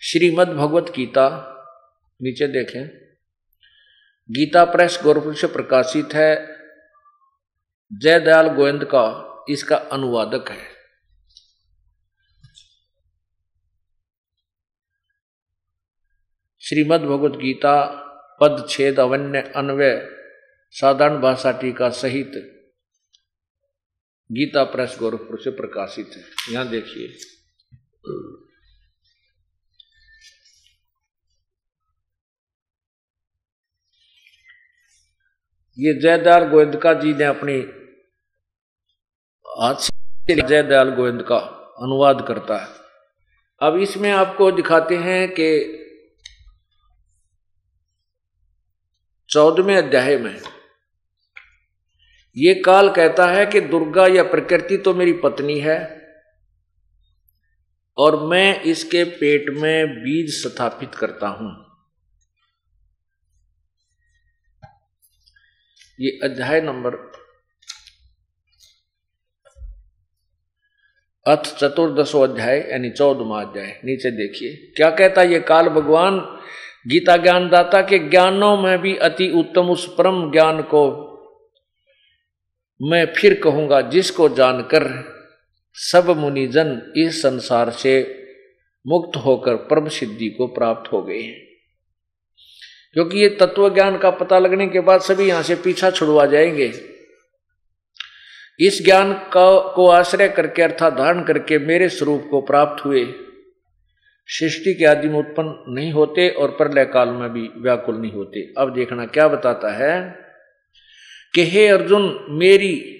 श्रीमद भगवत गीता नीचे देखें। गीता प्रेस गोरखपुर से प्रकाशित है। जयदयाल गोविंद का इसका अनुवादक है। श्रीमद भगवत गीता पद छेद अवन्य अन्वय, साधारण भाषा टीका सहित गीता प्रेस गोरखपुर से प्रकाशित है। यहाँ देखिए। ये जयदयाल गोविंदका जी ने अपनी हाथ से जयदयाल गोविंद का अनुवाद करता है। अब इसमें आपको दिखाते हैं कि चौदहवें अध्याय में ये काल कहता है कि दुर्गा या प्रकृति तो मेरी पत्नी है और मैं इसके पेट में बीज स्थापित करता हूँ। ये अध्याय नंबर अथ चतुर्दशो अध्याय, यानी चौदहवा अध्याय। नीचे देखिए। क्या कहता ये काल भगवान, गीता ज्ञान दाता के ज्ञानों में भी अति उत्तम उस परम ज्ञान को मैं फिर कहूँगा, जिसको जानकर सब मुनिजन इस संसार से मुक्त होकर परम सिद्धि को प्राप्त हो गए हैं। क्योंकि ये तत्व ज्ञान का पता लगने के बाद सभी यहाँ से पीछा छुड़वा जाएँगे। इस ज्ञान का, को आश्रय करके अर्थात धारण करके मेरे स्वरूप को प्राप्त हुए। सृष्टि के आदि में उत्पन्न नहीं होते और प्रलय काल में भी व्याकुल नहीं होते। अब देखना क्या बताता है कि हे अर्जुन, मेरी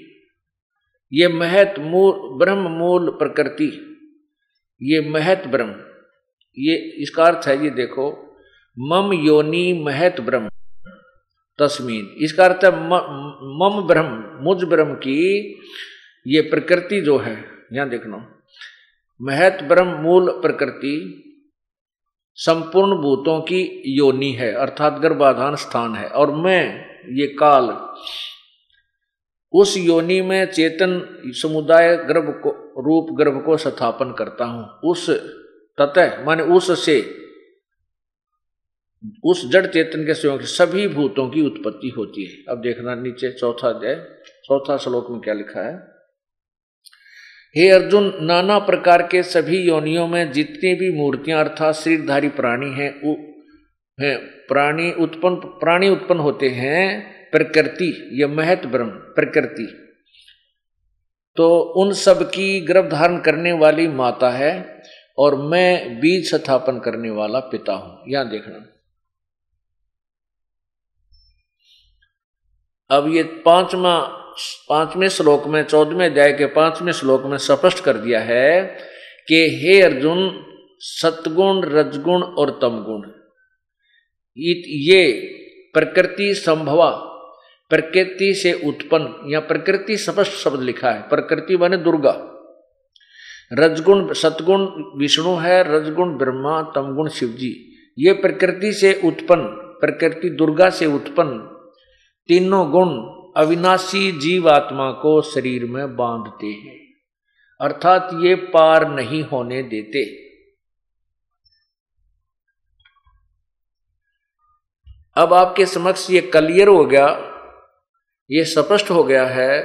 ये महत मूल, ब्रह्म मूल प्रकृति, ये महत ब्रह्म, ये, इसका अर्थ है, ये देखो मम योनि महत ब्रह्म। तस्मीन। इसका अर्थ है मम ब्रह्म, मुझ ब्रह्म की ये प्रकृति जो है, यहाँ देखना। महत ब्रह्म मूल प्रकृति, संपूर्ण भूतों की योनि है, अर्थात गर्भाधान स्थान है। और मैं, ये काल, उस योनि में चेतन समुदाय गर्भ को, रूप गर्भ को स्थापन करता हूँ। उस ततः, माने उससे उस जड़ चेतन के सहयोग सभी भूतों की उत्पत्ति होती है। अब देखना नीचे चौथा अध्याय, चौथा श्लोक में क्या लिखा है? हे अर्जुन, नाना प्रकार के सभी योनियों में जितनी भी मूर्तियाँ अर्थात शरीरधारी प्राणी हैं है, प्राणी उत्पन्न प्राणी उत्पन्न होते हैं, प्रकृति यह महत ब्रह्म, प्रकृति। तो उन सब की गर्भ धारण करने वाली माता है और मैं बीज स्थापन करने वाला पिता हूँ। यहाँ देखना। अब ये पांचवा, पाँचवें श्लोक में, चौदहवें अध्याय के पाँचवें श्लोक में स्पष्ट कर दिया है कि हे अर्जुन, सतगुण, रजगुण और तमगुण। ये प्रकृति संभवा, प्रकृति से उत्पन्न, या प्रकृति स्पष्ट शब्द लिखा है। प्रकृति माने दुर्गा। रजगुण, सतगुण विष्णु है, रजगुण ब्रह्मा, तमगुण शिवजी। ये प्रकृति से उत्पन्न, प्रकृति दुर्गा से उत्पन्न तीनों गुण अविनाशी जीवात्मा को शरीर में बांधते हैं। अर्थात ये पार नहीं होने देते। अब आपके समक्ष ये क्लियर हो गया, ये स्पष्ट हो गया है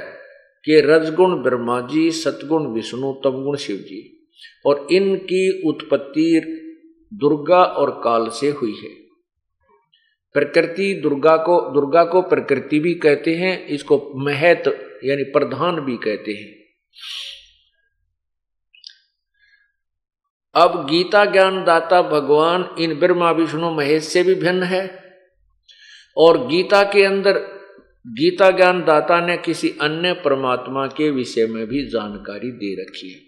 कि रजगुण ब्रह्मा जी, सतगुण विष्णु, तमगुण शिव जी और इनकी उत्पत्ति दुर्गा और काल से हुई है। प्रकृति दुर्गा को दुर्गा को प्रकृति भी कहते हैं, इसको महत, यानी प्रधान भी कहते हैं। अब गीता ज्ञान दाता भगवान इन ब्रह्मा विष्णु महेश से भी भिन्न है, और गीता के अंदर, गीता ज्ञान दाता ने किसी अन्य परमात्मा के विषय में भी जानकारी दे रखी है।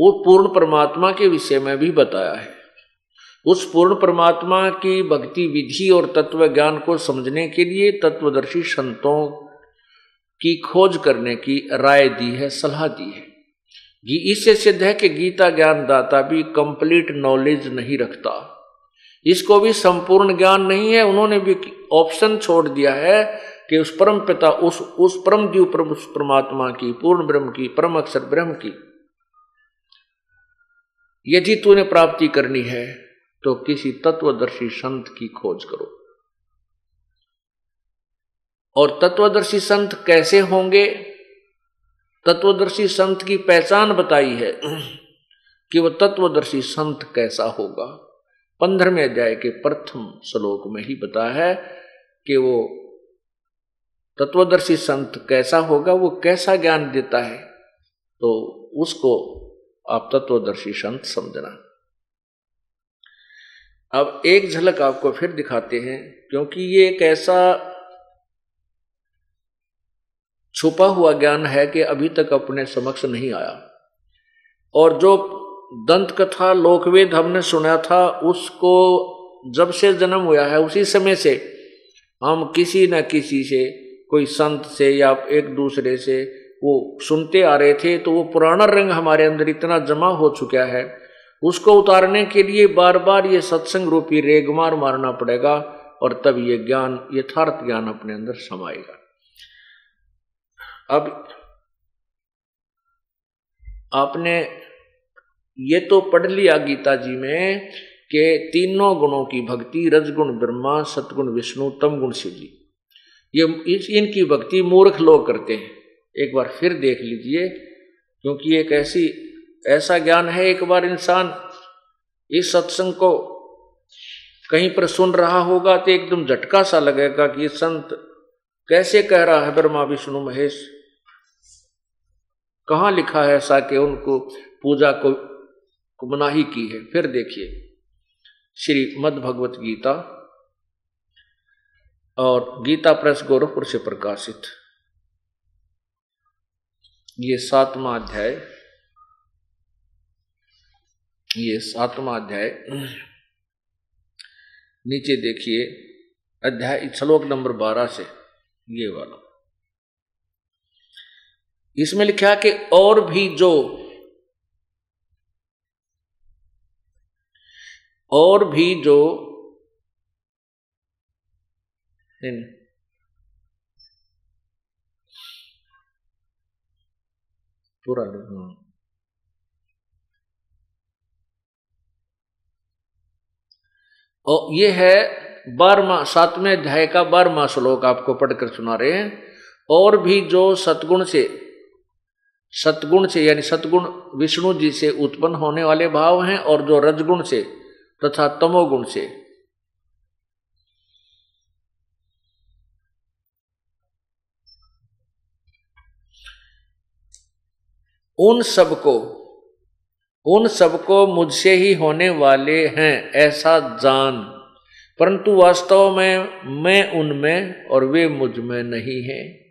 वो पूर्ण परमात्मा के विषय में भी बताया है। उस पूर्ण परमात्मा की भक्ति विधि और तत्व ज्ञान को समझने के लिए तत्वदर्शी संतों की खोज करने की राय दी है, सलाह दी है। इससे सिद्ध है कि गीता ज्ञान दाता भी कंप्लीट नॉलेज नहीं रखता। इसको भी संपूर्ण ज्ञान नहीं है, उन्होंने भी ऑप्शन छोड़ दिया है कि उस परम पिता, उस उस परम जीव उस परमात्मा की, पूर्ण ब्रह्म की, परम अक्षर ब्रह्म की। यदि तूने प्राप्ति करनी है तो किसी तत्वदर्शी संत की खोज करो। और तत्वदर्शी संत कैसे होंगे? तत्वदर्शी संत की पहचान बताई है कि वह तत्वदर्शी संत कैसा होगा। पंद्रहवें अध्याय के प्रथम श्लोक में ही बताया है कि वो तत्वदर्शी संत कैसा होगा, वो कैसा ज्ञान देता है। तो उसको आप तत्वदर्शी संत समझना। अब एक झलक आपको फिर दिखाते हैं, क्योंकि ये एक ऐसा छुपा हुआ ज्ञान है कि अभी तक अपने समक्ष नहीं आया। और जो दंत कथा लोकवेद हमने सुना था, उसको जब से जन्म हुआ है, उसी समय से हम किसी न किसी से, कोई संत से या एक दूसरे से वो सुनते आ रहे थे तो वो पुराना रंग हमारे अंदर इतना जमा हो चुका है उसको उतारने के लिए बार बार ये सत्संग रूपी रेगमार मारना पड़ेगा और तब ये ज्ञान, यथार्थ ज्ञान अपने अंदर समाएगा। अब आपने ये तो पढ़ लिया गीता जी में कि तीनों गुणों की भक्ति, रजगुण ब्रह्मा, सतगुण विष्णु तम गुण शिव जी। ये इनकी भक्ति मूर्ख लोग करते हैं। एक बार फिर देख लीजिए, क्योंकि एक ऐसी ऐसा ज्ञान है एक बार इंसान इस सत्संग को कहीं पर सुन रहा होगा तो एकदम झटका सा लगेगा कि संत कैसे कह रहा है ब्रह्मा विष्णु महेश? कहाँ लिखा है ऐसा कि उनको पूजा को, मनाही की है? फिर देखिए श्री मद भगवत गीता और गीता प्रेस गोरखपुर से प्रकाशित। ये सातवा अध्याय। ये सातवा अध्याय। नीचे देखिए, अध्याय श्लोक नंबर बारह से ये वाला। इसमें लिखा कि और भी जो, और भी जो पूरा और ये है बारहवा, सातवें अध्याय का बारहवा श्लोक आपको पढ़कर सुना रहे हैं। और भी जो सतगुण से सतगुण से, यानी सतगुण विष्णु जी से उत्पन्न होने वाले भाव हैं और जो रजगुण से तथा तमोगुण से। उन सबको उन सबको मुझसे ही होने वाले हैं, ऐसा जान। परंतु वास्तव में मैं उनमें और वे मुझमें नहीं हैं।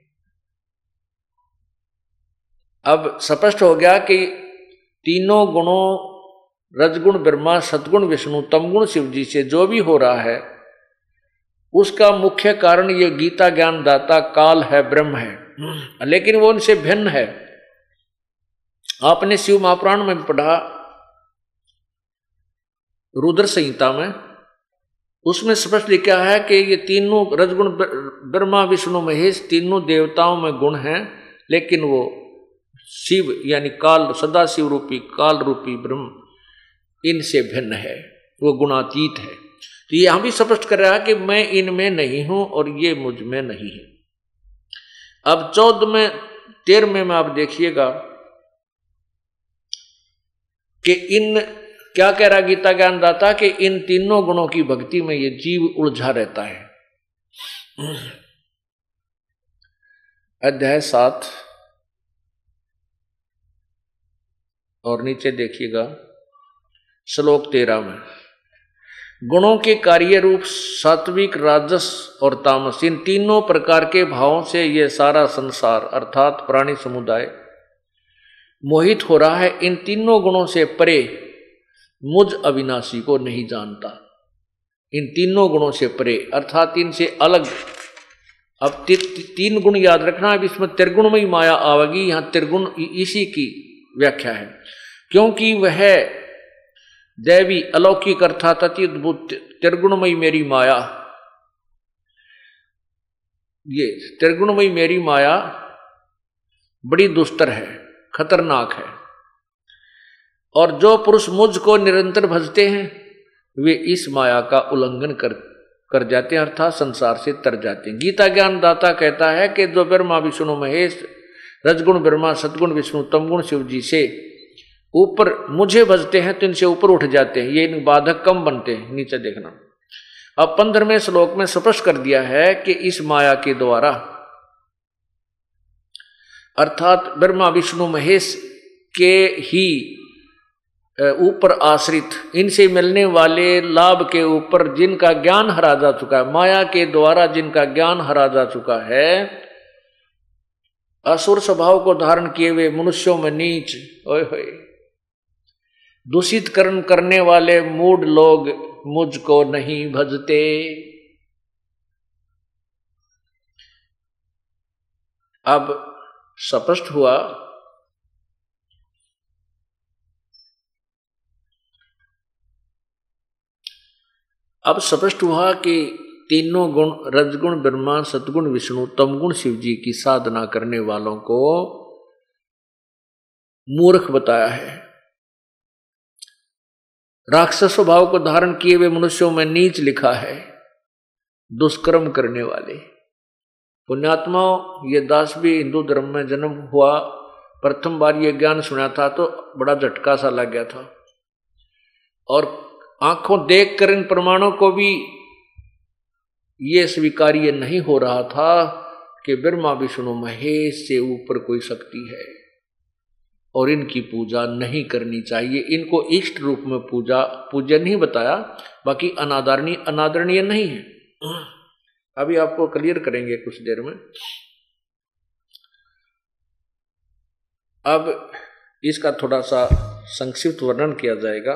अब स्पष्ट हो गया कि तीनों गुणों, रजगुण, ब्रह्मा सतगुण विष्णु, तमगुण शिव जी से जो भी हो रहा है, उसका मुख्य कारण ये गीता ज्ञान दाता काल है, ब्रह्म है। लेकिन वो उनसे भिन्न है। आपने शिव महापुराण में पढ़ा, रुद्र संहिता में, उसमें स्पष्ट लिखा है कि ये तीनों रजगुण ब्रह्मा विष्णु महेश तीनों देवताओं में गुण हैं, लेकिन वो शिव यानी काल सदा शिव रूपी, काल रूपी ब्रह्म इनसे भिन्न है, वो गुणातीत है। तो ये भी स्पष्ट कर रहा है कि मैं इनमें नहीं हूँ और ये मुझमें नहीं है। अब चौदह में, तेरह में आप देखिएगा कि इन, क्या कह रहा गीता ज्ञान दाता कि इन तीनों गुणों की भक्ति में ये जीव उलझा रहता है। अध्याय सात। और नीचे देखिएगा, श्लोक तेरह में, गुणों के कार्य रूप, सात्विक, राजस और तामस, इन तीनों प्रकार के भावों से यह सारा संसार, अर्थात प्राणी समुदाय मोहित हो रहा है इन तीनों गुणों से परे मुझ अविनाशी को नहीं जानता। इन तीनों गुणों से परे अर्थात इनसे अलग। अब ती, ती, तीन गुण याद रखना अब इसमें त्रिगुण में ही माया आवेगी यहाँ त्रिगुण इसी की व्याख्या है। क्योंकि वह दैवी अलौकिक अर्थात अति त्रिगुणमयी मेरी माया ये त्रिगुणमयी मेरी माया बड़ी दुस्तर है। खतरनाक है। और जो पुरुष मुझ को निरंतर भजते हैं, वे इस माया का उल्लंघन कर कर जाते हैं, अर्थात संसार से तर जाते हैं। गीता ज्ञान दाता कहता है कि जो ब्रह्मा, विष्णु, महेश, रजगुण, ब्रह्मा, सदगुण, विष्णु, तमगुण शिव जी से ऊपर मुझे भजते हैं तो इनसे ऊपर उठ जाते हैं। ये इन बाधक कम बनते हैं, नीचे देखना। अब पंद्रहवें श्लोक में स्पष्ट कर दिया है कि इस माया के द्वारा अर्थात ब्रह्मा, विष्णु, महेश के ही ऊपर आश्रित। इनसे मिलने वाले लाभ के ऊपर जिनका ज्ञान हरा जा चुका है, माया के द्वारा जिनका ज्ञान हरा जा चुका है, असुर स्वभाव को धारण किए हुए मनुष्यों में नीच, ओए दूषित करण करने वाले मूड लोग मुझको नहीं भजते। अब स्पष्ट हुआ। अब स्पष्ट हुआ कि तीनों गुण, रजगुण, ब्रह्मा सतगुण विष्णु, तमगुण शिव जी की साधना करने वालों को मूर्ख बताया है। राक्षस स्वभाव को धारण किए हुए मनुष्यों में नीच लिखा है। दुष्कर्म करने वाले। पुण्यात्मा, ये दास भी हिंदू धर्म में जन्म हुआ, प्रथम बार ये ज्ञान सुना था तो बड़ा झटका सा लग गया था। और आँखों देख कर इन प्रमाणों को भी ये स्वीकार्य नहीं हो रहा था कि ब्रह्मा, विष्णु, महेश से ऊपर कोई शक्ति है। और इनकी पूजा नहीं करनी चाहिए। इनको इष्ट रूप में पूजा, पूजन नहीं बताया, बाकी अनादरणीय अनादरणीय नहीं है। अभी आपको क्लियर करेंगे कुछ देर में। अब इसका थोड़ा सा संक्षिप्त वर्णन किया जाएगा।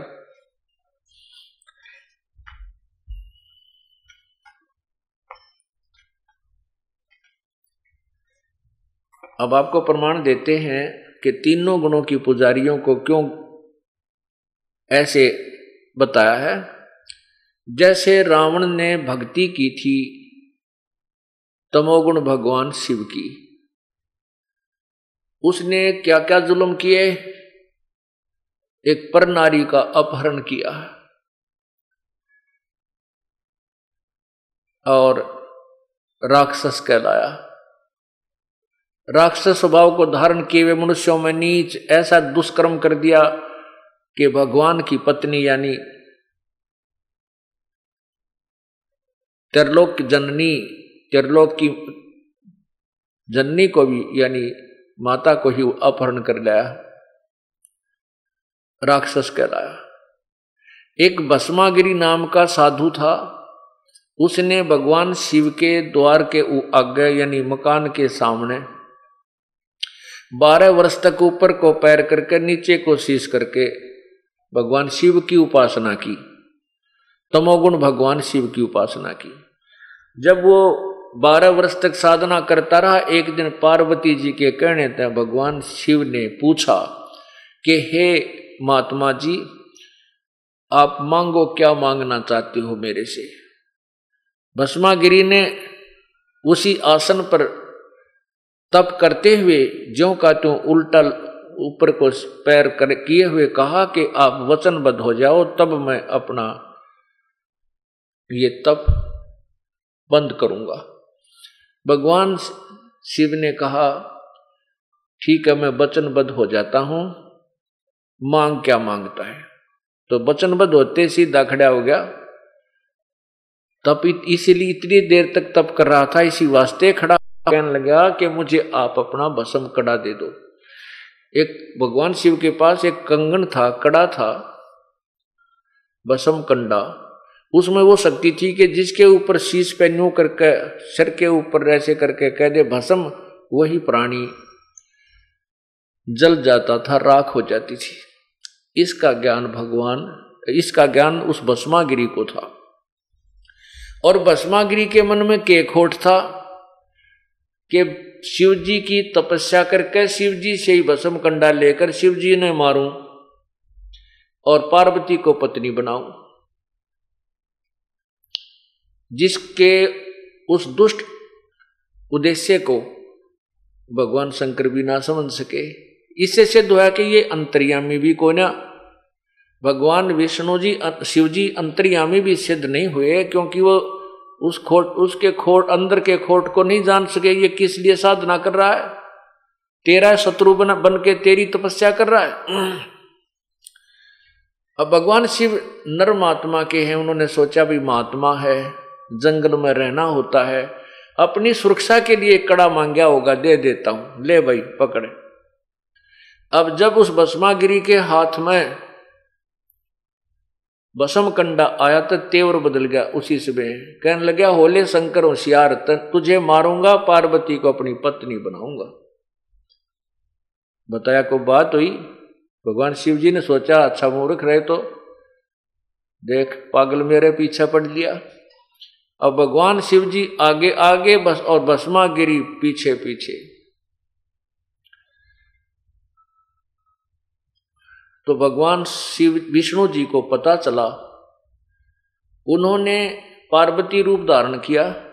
अब आपको प्रमाण देते हैं कि तीनों गुणों की पुजारियों को क्यों ऐसे बताया है। जैसे रावण ने भक्ति की थी तमोगुण भगवान शिव की। उसने क्या क्या जुल्म किए? एक पर नारी का अपहरण किया। और राक्षस कहलाया। राक्षस स्वभाव को धारण किए हुए मनुष्यों में नीच ऐसा दुष्कर्म कर दिया कि भगवान की पत्नी यानी त्रिलोक जननी त्रिलोक की जननी को भी, यानी माता को ही अपहरण कर लाया, राक्षस कहलाया। एक बसमागिरी नाम का साधु था। उसने भगवान शिव के द्वार के आगे, यानी मकान के सामने बारह वर्ष तक ऊपर को पैर करके नीचे को शीश करके भगवान शिव की उपासना की। तमोगुण भगवान शिव की उपासना की। जब वो बारह वर्ष तक साधना करता रहा। एक दिन पार्वती जी के कहने तक भगवान शिव ने पूछा कि, हे महात्मा जी, आप मांगो क्या मांगना चाहते हो मेरे से? भस्मागिरी ने उसी आसन पर तप करते हुए ज्यो का त्यों उल्टा ऊपर को पैर कर किए हुए कहा कि, आप वचनबद्ध हो जाओ, तब मैं अपना ये तप बंद करूँगा। भगवान शिव ने कहा, ठीक है, मैं वचनबद्ध हो जाता हूँ। मांग क्या माँगता है? तो वचनबद्ध होते सीधा खड़ा हो गया। तप इसीलिए इतनी देर तक तप कर रहा था, इसी वास्ते खड़ा कहने लगा कि मुझे आप अपना भसम कड़ा दे दो। एक, भगवान शिव के पास एक कंगन था, कड़ा था, भसम कंडा। उसमें वो शक्ति थी कि जिसके ऊपर शीश पे न्यू करके, सर के ऊपर ऐसे करके कह दे, भस्म, वही प्राणी जल जाता था, राख हो जाती थी। इसका ज्ञान भगवान, इसका ज्ञान उस भस्मागिरी को था। और भस्मागिरी के मन में के खोट था कि शिव जी की तपस्या करके शिव जी से ही भस्म कंडा लेकर शिव जी ने मारूं और पार्वती को पत्नी बनाऊँ। जिसके उस दुष्ट उद्देश्य को भगवान शंकर भी ना समझ सके। इससे सिद्ध हुआ कि ये अंतर्यामी भी को ना। भगवान विष्णु जी, शिव जी अंतर्यामी भी सिद्ध नहीं हुए क्योंकि वो उस खोट, उसके खोट, अंदर के खोट को नहीं जान सके, ये किस लिए साधना कर रहा है? तेरा शत्रु बन बन के तेरी तपस्या कर रहा है। अब भगवान शिव नर महात्मा के हैं, उन्होंने सोचा भी महात्मा है। जंगल में रहना होता है। अपनी सुरक्षा के लिए कड़ा मांगया होगा, दे देता हूँ। ले भाई, पकड़े। अब जब उस बसमागिरी के हाथ में बसम कंडा आया तो तेवर बदल गया उसी समय कहने लगा होले शंकर होशियार तुझे मारूँगा, पार्वती को अपनी पत्नी बनाऊँगा। बताया को बात हुई? भगवान शिव जी ने सोचा अच्छा मूर्ख रहे तो। देख, पागल मेरे पीछे पड़ लिया। अब भगवान शिव जी आगे आगे बस और भस्मा गिरी पीछे पीछे। तो भगवान शिव विष्णु जी को पता चला, उन्होंने पार्वती रूप धारण किया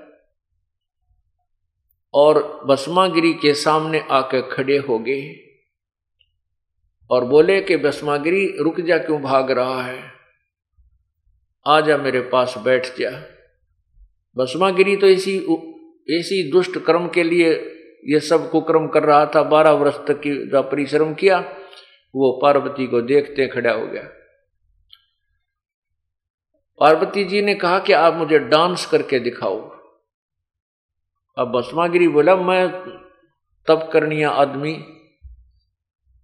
और भस्मागिरी के सामने आकर खड़े हो गए और बोले कि, भस्मागिरी, रुक जा, क्यों भाग रहा है? आ जा मेरे पास, बैठ जा। भस्मागिरी तो इसी ऐसी दुष्ट कर्म के लिए ये सब कुक्रम कर रहा था। बारह वर्ष तक की परिश्रम किया, वो पार्वती को देखते खड़ा हो गया। पार्वती जी ने कहा कि आप मुझे डांस करके दिखाओ। अब भस्मागिरी बोला, मैं तब करनिया आदमी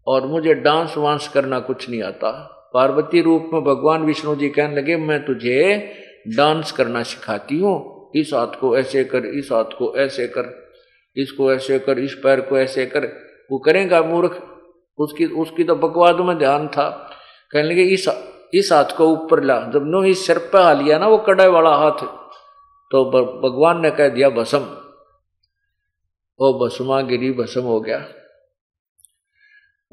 और मुझे डांस वांस करना कुछ नहीं आता। पार्वती रूप में भगवान विष्णु जी कहने लगे, मैं तुझे डांस करना सिखाती हूँ। इस हाथ को ऐसे कर, इस हाथ को ऐसे कर, इसको ऐसे कर, इस पैर को ऐसे कर। वो करेगा मूर्ख? उसकी उसकी तो बकवाद में ध्यान था। कहने लगे, इस इस हाथ को ऊपर ला। जब नो इस सिर पर आ लिया ना, वो कड़ाई वाला हाथ तो भगवान ने कह दिया, भसम। वो भस्मा गिरी भस्म हो गया।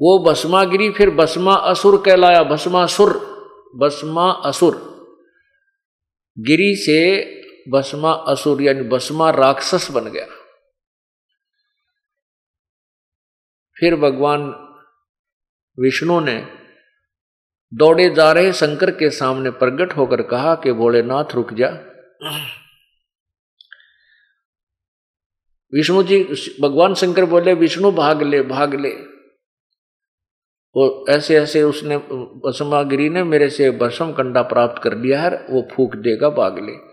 वो भस्मा गिरी फिर भस्मा असुर कहलाया, भस्मासुर भस्मा असुर गिरी से भस्मा असुर यानी भस्मा राक्षस बन गया। फिर भगवान विष्णु ने दौड़े जा रहे शंकर के सामने प्रकट होकर कहा कि भोलेनाथ रुक जा। विष्णु जी, भगवान शंकर बोले, विष्णु, भाग ले भाग ले। वो ऐसे ऐसे उसने भस्मागिरी ने मेरे से भस्म कंडा प्राप्त कर लिया है, वो फूक देगा, भाग ले।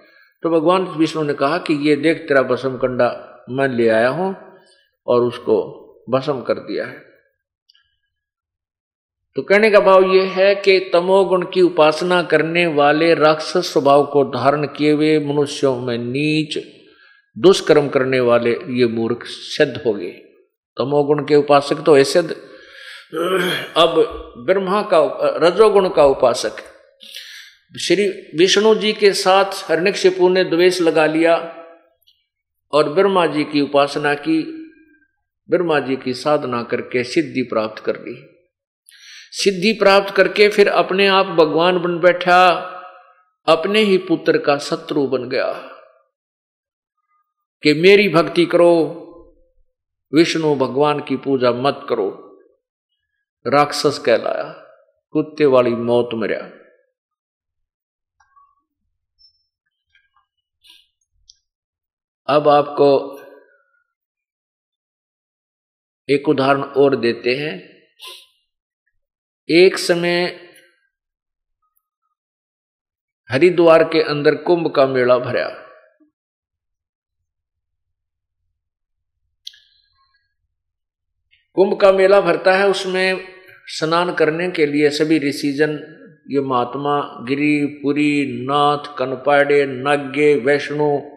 तो भगवान विष्णु ने कहा कि ये देख तेरा भसम कंडा मैं ले आया हूँ और उसको भसम कर दिया है। तो कहने का भाव यह है कि तमोगुण की उपासना करने वाले राक्षस स्वभाव को धारण किए हुए मनुष्यों में नीच दुष्कर्म करने वाले ये मूर्ख सिद्ध हो गए। तमोगुण के उपासक तो ऐसे अब ब्रह्मा का रजोगुण का उपासक श्री विष्णु जी के साथ हरनिक्षिपु ने द्वेष लगा लिया और ब्रह्मा जी की उपासना की। ब्रह्मा जी की साधना करके सिद्धि प्राप्त कर ली। सिद्धि प्राप्त करके फिर अपने आप भगवान बन बैठा। अपने ही पुत्र का शत्रु बन गया। कि मेरी भक्ति करो, विष्णु भगवान की पूजा मत करो। राक्षस कहलाया, कुत्ते वाली मौत मरिया अब आपको एक उदाहरण और देते हैं। एक समय हरिद्वार के अंदर कुंभ का मेला भरा। कुंभ का मेला भरता है, उसमें स्नान करने के लिए सभी ऋषिजन, ये महात्मा, गिरी, पुरी, नाथ, कनपाड़े, नाग्य, वैष्णो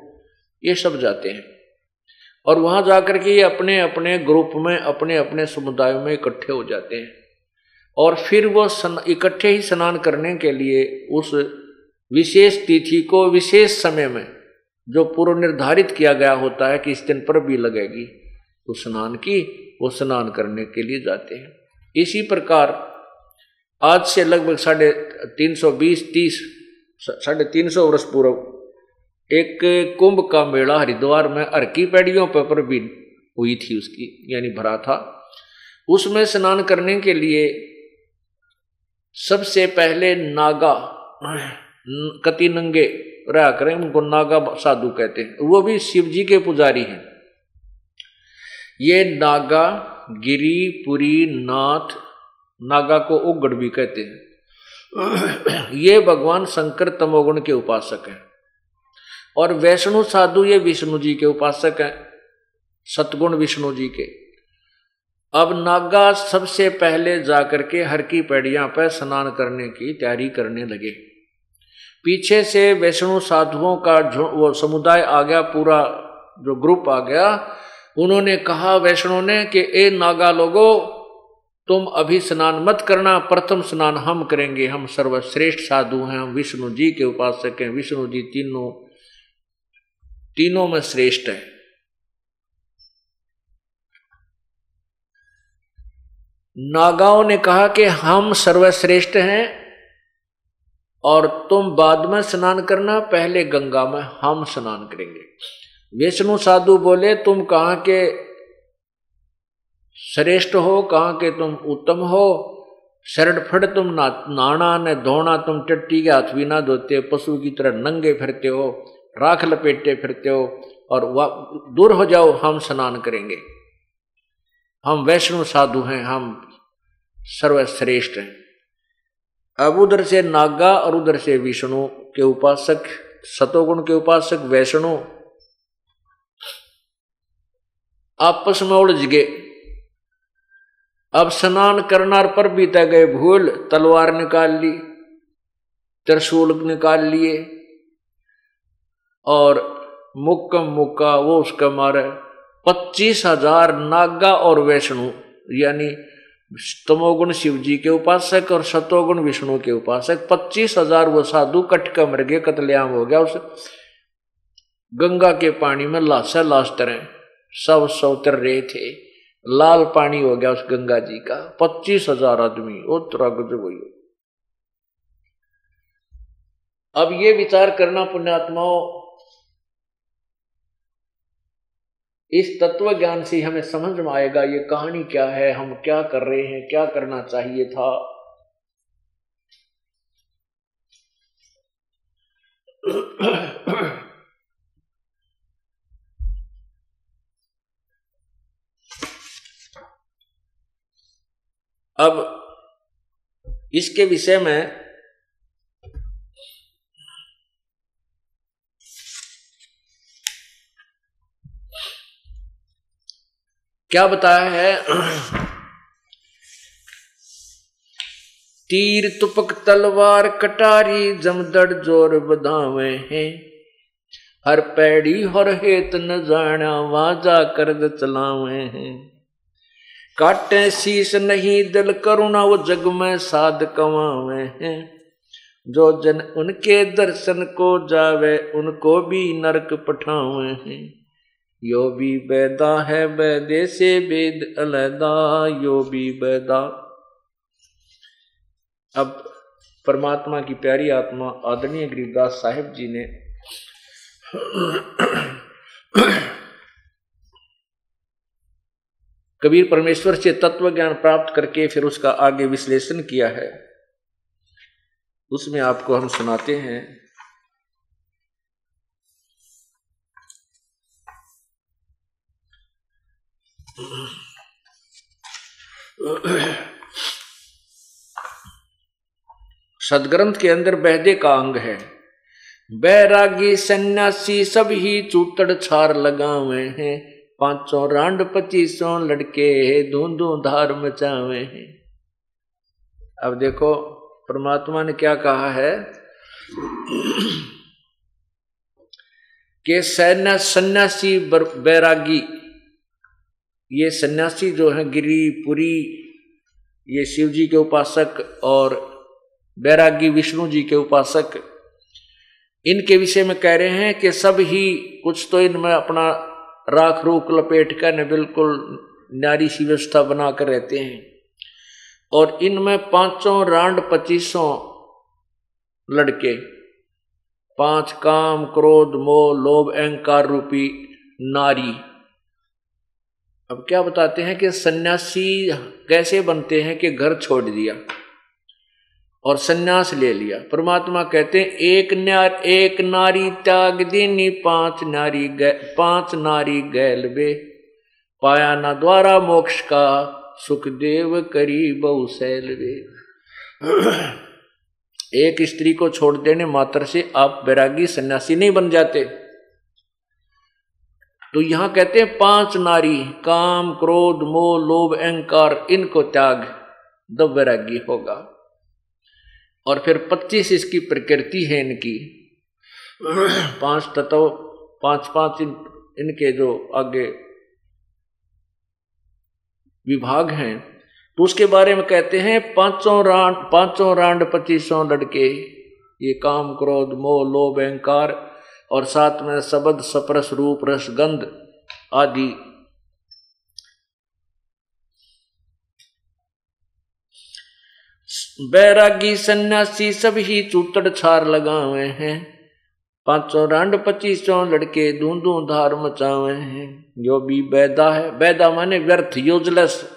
ये सब जाते हैं। और वहाँ जाकर के ये अपने अपने ग्रुप में अपने अपने समुदायों में इकट्ठे हो जाते हैं। और फिर वो इकट्ठे ही स्नान करने के लिए उस विशेष तिथि को विशेष समय में जो पूर्व निर्धारित किया गया होता है कि इस दिन पर भी लगेगी उस स्नान की, वो स्नान करने के लिए जाते हैं। इसी प्रकार आज से लगभग साढ़े तीन सौ बीस, तीस साढ़े तीन सौ वर्ष पूर्व एक कुंभ का मेला हरिद्वार में अर्की पैड़ियों पर भी हुई थी उसकी, यानी भरा था। उसमें स्नान करने के लिए सबसे पहले नागा कति नंगे रहा करें, उनको नागा साधु कहते हैं। वो भी शिव जी के पुजारी हैं। ये नागा, गिरी, पुरी, नाथ, नागा को उगड़ भी कहते हैं। ये भगवान शंकर तमोगुण के उपासक हैं। और वैष्णु साधु ये विष्णु जी के उपासक हैं, सतगुण विष्णु जी के। अब नागा सबसे पहले जाकर के हर की पैड़ियाँ पर स्नान करने की तैयारी करने लगे। पीछे से वैष्णु साधुओं का वो समुदाय आ गया, पूरा जो ग्रुप आ गया, उन्होंने कहा वैष्णो ने कि, ए नागा लोगो, तुम अभी स्नान मत करना, प्रथम स्नान हम करेंगे, हम सर्वश्रेष्ठ साधु हैं, हम विष्णु जी के उपासक हैं, विष्णु जी तीनों तीनों में श्रेष्ठ है। नागाओं ने कहा कि हम सर्वश्रेष्ठ हैं और तुम बाद में स्नान करना, पहले गंगा में हम स्नान करेंगे। विष्णु साधु बोले, तुम कहाँ के श्रेष्ठ हो, कहाँ के तुम उत्तम हो? शरण फट, तुम ना नाना ने धोना तुम टट्टी के हाथ भी ना धोते, पशु की तरह नंगे फिरते हो। राख लपेटते फिरते हो और दूर हो जाओ, हम स्नान करेंगे। हम वैष्णव साधु हैं, हम सर्वश्रेष्ठ हैं। अब उधर से नागा और उधर से विष्णु के उपासक, सतोगुण के उपासक, वैष्णु आपस में उलझ गए। अब स्नान करना पर बीता गए भूल, तलवार निकाल ली, त्रिशूल निकाल लिए और मुक्कम मुक्का, वो उसका मारे पच्चीस हज़ार नागा और वैष्णु, यानी तमोगुण शिव जी के उपासक और सतोगुण विष्णु के उपासक। पच्चीस हज़ार वो साधु कटका मर गए कतलेआम हो गया, उस गंगा के पानी में लाशा लाश तरह सब सौतर रहे थे। लाल पानी हो गया उस गंगा जी का। पच्चीस हज़ार आदमी उत्तरा गजब हुई अब ये विचार करना पुण्यात्माओं इस तत्व ज्ञान से हमें समझ में आएगा ये कहानी क्या है, हम क्या कर रहे हैं, क्या करना चाहिए था। अब इसके विषय में क्या बताया है? तीर तुपक तलवार कटारी जमदड़ ज़ोर बधावे हैं। हर पैड़ी हर हेत न जाना वाजा कर चलावे हैं। काटे शीश नहीं दिल करुणा वो जग में साध कमावे हैं। जो जन उनके दर्शन को जावे, उनको भी नरक पठावे हैं। यो भी बैदा है बैदे से वेद अलहदा, यो भी बैदा अब परमात्मा की प्यारी आत्मा आदरणीय गरीबदास साहिब जी ने कबीर परमेश्वर से तत्व ज्ञान प्राप्त करके फिर उसका आगे विश्लेषण किया है। उसमें आपको हम सुनाते हैं। सदग्रंथ के अंदर बहदे का अंग है। बैरागी सन्यासी सब ही चूतड़ छार लगावे हैं। पाँचों रांड पच्चीसों लड़के धूंधू धार मचावे हैं। अब देखो, परमात्मा ने क्या कहा है? कि सैन्य सन्यासी बैरागी ये सन्यासी जो है, गिरी, पुरी, ये शिव जी के उपासक और बैरागी विष्णु जी के उपासक, इनके विषय में कह रहे हैं कि सब ही कुछ तो इनमें अपना राख रूख लपेट कर बिल्कुल नारी सी व्यवस्था बनाकर रहते हैं। और इनमें पाँचों रांड पच्चीसों लड़के, पाँच काम, क्रोध, मोह, लोभ, अहंकार रूपी नारी। अब क्या बताते हैं कि सन्यासी कैसे बनते हैं कि घर छोड़ दिया और सन्यास ले लिया। परमात्मा कहते हैं, एक नार, एक नारी त्याग देनी, पाँच नारी पाँच नारी गैल बे पाया ना द्वारा मोक्ष का, सुखदेव करी बहु सैल वे एक स्त्री को छोड़ देने मात्र से आप बैरागी सन्यासी नहीं बन जाते। तो यहाँ कहते हैं पाँच नारी काम क्रोध मोह लोभ अहंकार इनको त्याग द वैरागी होगा। और फिर पच्चीस इसकी प्रकृति है इनकी। पाँच तत्व पाँच पाँच इन, इनके जो आगे विभाग हैं तो उसके बारे में कहते हैं पाँचों रांड पाँचों रांड पच्चीसों लड़के ये काम क्रोध मोह लोभ अहंकार और साथ में शब्द सप्रस, रूप, रस, गंध आदि। बैरागी सन्यासी सभी चूतड़ छार लगावे हैं। पाँचों रांड पच्चीसों लड़के धूंधू धार मचावे हैं। जो भी बैदा है, बैदा माने व्यर्थ यूजलेस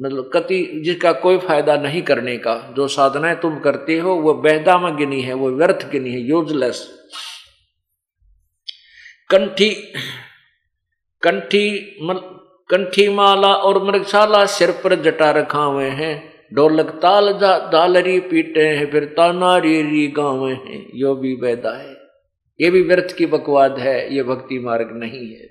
मतलब कति जिसका कोई फ़ायदा नहीं करने का। जो साधनाएँ तुम करते हो, वो बेहदा में गिनी है, वो व्यर्थ गिनी है यूजलेस कंठी कंठी मल, कंठी माला और मृगशाला सिर पर जटा रखा हुए हैं। ढोलक ताल दालरी पीटे हैं फिर तानारी री री गावे हैं। यो भी बैदा है। ये भी व्यर्थ की बकवाद है ये भक्ति मार्ग नहीं है।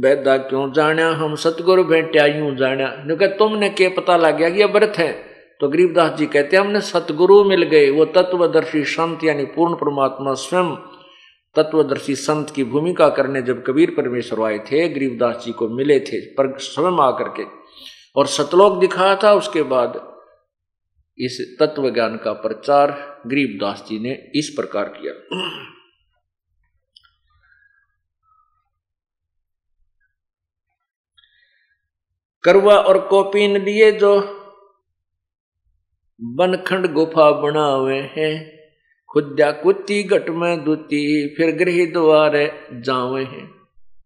बैदा क्यों जाना हम सतगुरु भेंटिया यूँ जाना क्योंकि तुमने के पता लग गया कि यह व्रत है? तो गरीबदास जी कहते हैं हमने सतगुरु मिल गए। वो तत्वदर्शी संत यानी पूर्ण परमात्मा स्वयं तत्वदर्शी संत की भूमिका करने जब कबीर परमेश्वर आए थे गरीबदास जी को मिले थे, पर स्वयं आकर के। और सतलोक दिखाया था, उसके बाद इस तत्व ज्ञान का प्रचार गरीबदास जी ने इस प्रकार किया। करवा और कोपीन लिए जो बनखंड गुफा बनावे हैं। खुद्या कुत्ती गट में दूती, फिर गृह द्वारे जावे हैं।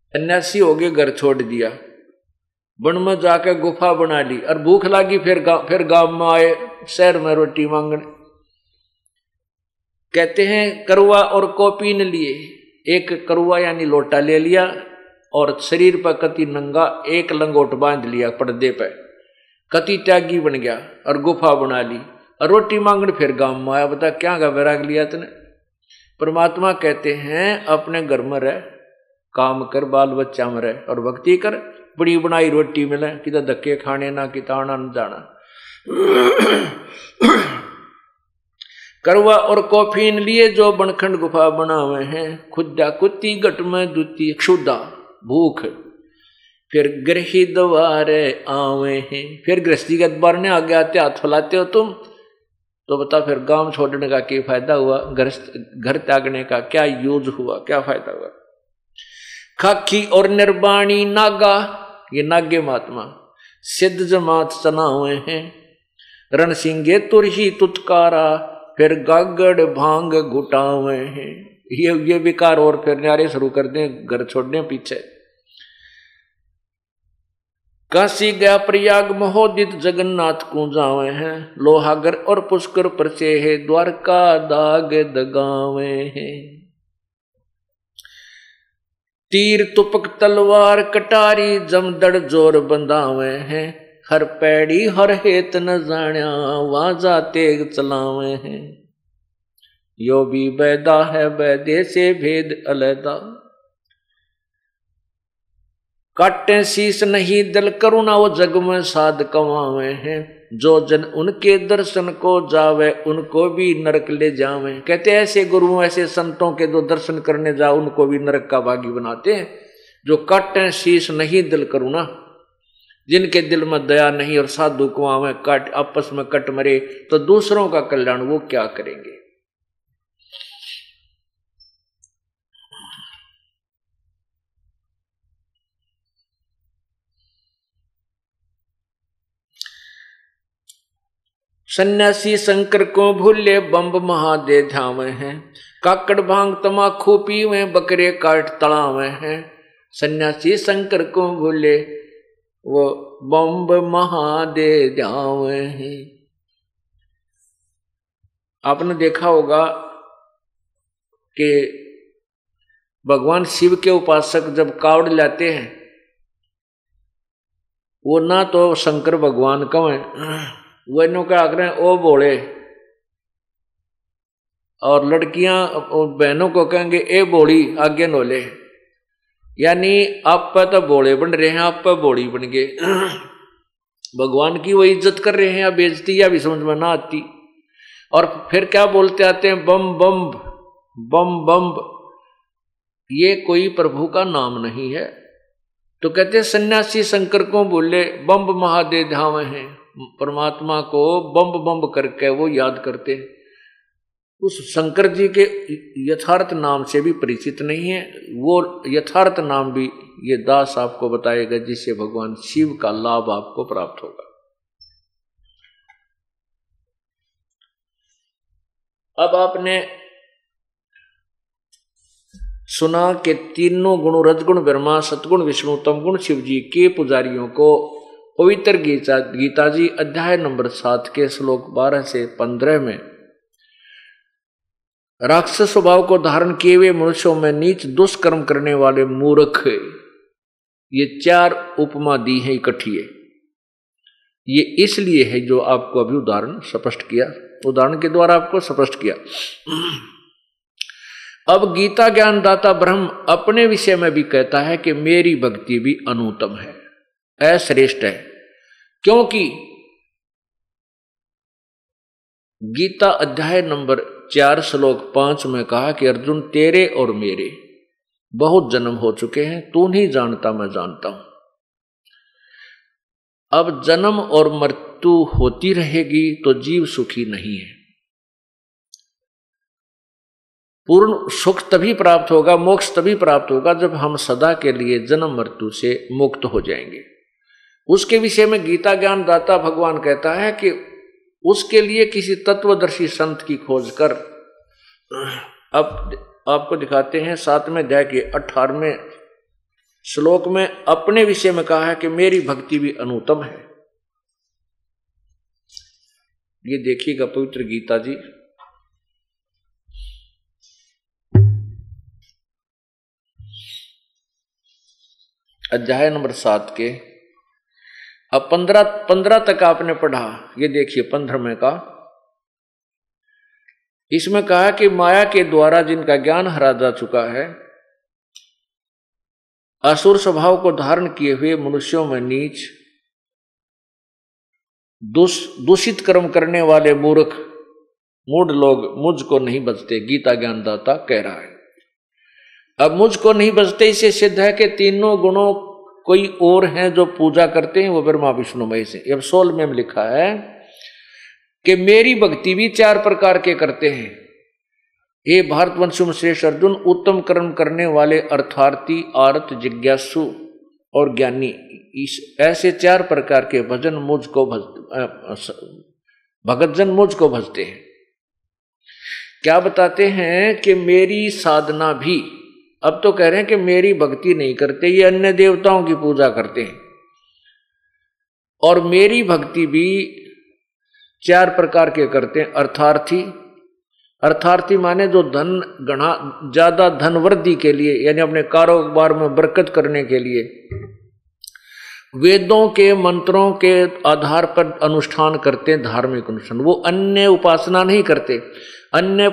सन्यासी हो गए, घर छोड़ दिया। बन में जाके गुफा बना ली, और भूख लगी, फिर गाँव फिर गाँव में आए, शहर में रोटी मांगने। कहते हैं, करुआ और कोपीन लिए। एक करुआ यानी लोटा ले लिया, और शरीर पर कति नंगा, एक लंगोट बाँध लिया, पर्दे पर। कति त्यागी बन गया, और गुफा बना ली। और रोटी मांगने फिर गाँव में आया बता क्या का वैराग लिया तने? परमात्मा कहते हैं, अपने घर में रह, काम कर, बाल बच्चा में रह, और भक्ति कर, बड़ी बनाई रोटी मिले कि धक्के खाने ना, कि ताना न जाना करवा और कॉफीन लिए, जो बनखंड गुफा बना हुए हैं, खुदा कुत्ती गट में दूती क्षुदा भूख। फिर गृह द्वारे आवे हैं, फिर गृहस्थी के द्वार ने आगे आते, हाथ फैलाते हो तुम तो बता फिर गाँव छोड़ने का क्या फ़ायदा हुआ? घर घर त्यागने का क्या यूज़ हुआ? क्या फ़ायदा हुआ? खाकी और निर्वाणी नागा, ये नागे महात्मा, सिद्ध जमात चना हुए हैं। रण सिंगे तुरही तुतकारा, फिर गागड़ भाँग घुटा हुए हैं। ये ये विकार और फिर नारे शुरू कर दें, घर छोड़ने पीछे। काशी गया प्रयाग महोदित जगन्नाथ को जावे हैं। लोहागर और पुष्कर परचे है। द्वारका दाग दगावे हैं। तीर तुपक तलवार कटारी जमदड़ ज़ोर बंधावे हैं। हर पैड़ी हर हेत न जाण्या वाजा तेग चलावे हैं। यो भी बैदा है बैदे से भेद अलैदा। काटे शीश नहीं दिल करुणा, वो जग में साध कमावे हैं। जो जन उनके दर्शन को जावे, उनको भी नरक ले जावे। कहते ऐसे गुरुओं, ऐसे संतों के जो दर्शन करने जाओ, उनको भी नरक का भागी बनाते हैं। जो काटे शीश नहीं दिल करुणा, जिनके दिल में दया नहीं और साधु कुआ में कट, आपस में कट मरे तो दूसरों का कल्याण वो क्या करेंगे? सन्यासी शंकर को भूले बम्ब महादे झावे हैं। काकड़ भाँग तमाखू पीवे, बकरे काट तड़ावे हैं। सन्यासी शंकर को भूले वो बम्ब महादे जावे हैं। आपने देखा होगा कि भगवान शिव के उपासक जब कावड़ लाते हैं, वो ना तो शंकर भगवान कवें वो इन क्या हैं ओ बोले और लड़कियाँ और बहनों को कहेंगे ए बोली आगे नोले यानी आप पर तो बोले बन रहे हैं आप पर बोड़ी बन गए भगवान की वो इज़्ज़त कर रहे हैं या बेजती या भी समझ में ना आती और फिर क्या बोलते आते हैं बम बम बम बम ये कोई प्रभु का नाम नहीं है तो कहते सन्यासी शंकर को बोले बम्ब महादेव धाम हैं परमात्मा को बम्ब बम्ब करके वो याद करते उस शंकर जी के यथार्थ नाम से भी परिचित नहीं है। वो यथार्थ नाम भी ये दास आपको बताएगा जिससे भगवान शिव का लाभ आपको प्राप्त होगा। अब आपने सुना के तीनों गुण, रजगुण, ब्रह्मा, सतगुण, विष्णु तमगुण शिव जी के पुजारियों को पवित्र गीता गीता जी अध्याय नंबर सात के श्लोक बारह से पंद्रह में, राक्षस स्वभाव को धारण किए हुए मनुष्यों में नीच दुष्कर्म करने वाले मूर्ख ये चार उपमा दी है इकट्ठी ये इसलिए है जो आपको अभी उदाहरण स्पष्ट किया, उदाहरण के द्वारा आपको स्पष्ट किया। अब गीता ज्ञानदाता ब्रह्म अपने विषय में भी कहता है कि मेरी भक्ति भी अनुतम है, अश्रेष्ठ है। क्योंकि गीता अध्याय नंबर चार श्लोक पाँच में कहा कि अर्जुन, तेरे और मेरे बहुत जन्म हो चुके हैं, तू नहीं जानता, मैं जानता हूँ। अब जन्म और मृत्यु होती रहेगी तो जीव सुखी नहीं है। पूर्ण सुख तभी प्राप्त होगा, मोक्ष तभी प्राप्त होगा जब हम सदा के लिए जन्म, मृत्यु से मुक्त हो जाएँगे। उसके विषय में गीता ज्ञान दाता भगवान कहता है कि उसके लिए किसी तत्वदर्शी संत की खोज कर। अब आपको दिखाते हैं सातवें अध्याय के अठारहवें श्लोक में अपने विषय में कहा है कि मेरी भक्ति भी अनुतम है। ये देखिएगा पवित्र गीता जी। अध्याय नंबर सात के अब पंद्रह पंद्रह तक आपने पढ़ा, ये देखिए, पंद्रह में का। इसमें कहा कि माया के द्वारा जिनका ज्ञान हरा जा चुका है, असुर स्वभाव को धारण किए हुए मनुष्यों में नीच दूषित कर्म करने वाले मूर्ख मूड लोग मुझको नहीं बचते, गीता ज्ञानदाता कह रहा है। अब मुझको नहीं बचते, इसे सिद्ध है कि तीनों गुणों कोई और हैं जो पूजा करते हैं, वो ब्रह्मा विष्णु मय से अब सोल में लिखा है कि मेरी भक्ति भी चार प्रकार के करते हैं। हे भारतवंशुम श्रेष्ठ अर्जुन, उत्तम कर्म करने वाले अर्थार्थी, आरत, जिज्ञासु और ज्ञानी, इस ऐसे चार प्रकार के भजन मुझको भज भगत जन मुझको भजते हैं। क्या बताते हैं कि मेरी साधना भी अब तो कह रहे हैं कि मेरी भक्ति नहीं करते, ये अन्य देवताओं की पूजा करते हैं। और मेरी भक्ति भी चार प्रकार के करते हैं, अर्थार्थी। अर्थार्थी माने जो धन गणा, ज़्यादा धन वृद्धि के लिए, यानी अपने कारोबार में बरकत करने के लिए। वेदों के, मंत्रों के आधार पर अनुष्ठान करते हैं धार्मिक अनुष्ठान। वो अन्य उपासना नहीं करते। अन्य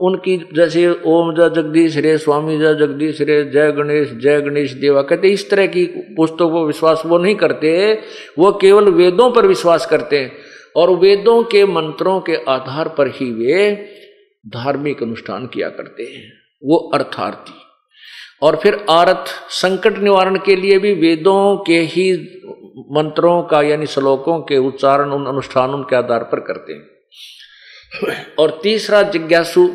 उनकी जैसे ओम जय जगदीश रे, स्वामी जय जगदीश रे, जय गणेश जय गणेश देवा कहते, इस तरह की पुस्तकों पर विश्वास वो नहीं करते, वो केवल वेदों पर विश्वास करते हैं। और वेदों के मंत्रों के आधार पर ही वे धार्मिक अनुष्ठान किया करते हैं, वो अर्थार्थी। और फिर आरथ, संकट निवारण के लिए भी वेदों के ही मंत्रों का यानी श्लोकों के उच्चारण उन अनुष्ठानों के आधार पर करते हैं। और तीसरा जिज्ञासु।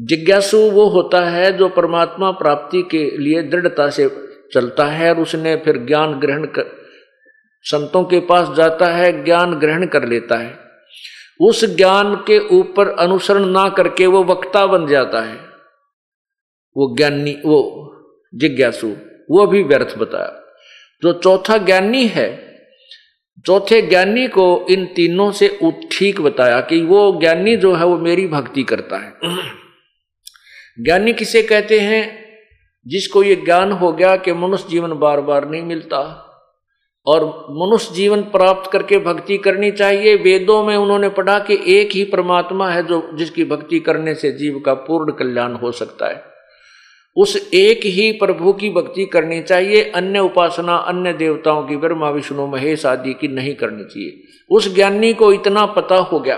जिज्ञासु वो होता है जो परमात्मा प्राप्ति के लिए दृढ़ता से चलता है और उसने फिर ज्ञान ग्रहण कर, संतों के पास जाता है, ज्ञान ग्रहण कर लेता है। उस ज्ञान के ऊपर अनुसरण ना करके वो वक्ता बन जाता है। वो ज्ञानी, वो जिज्ञासु, वो भी व्यर्थ बताया। जो चौथा ज्ञानी है चौथे ज्ञानी को इन तीनों से ठीक बताया कि वो ज्ञानी जो है वो मेरी भक्ति करता है। ज्ञानी किसे कहते हैं? जिसको ये ज्ञान हो गया कि मनुष्य जीवन बार बार नहीं मिलता और मनुष्य जीवन प्राप्त करके भक्ति करनी चाहिए। वेदों में उन्होंने पढ़ा कि एक ही परमात्मा है जो, जिसकी भक्ति करने से जीव का पूर्ण कल्याण हो सकता है। उस एक ही प्रभु की भक्ति करनी चाहिए, अन्य उपासना, अन्य देवताओं की ब्रह्मा विष्णु, महेश आदि की नहीं करनी चाहिए। उस ज्ञानी को इतना पता हो गया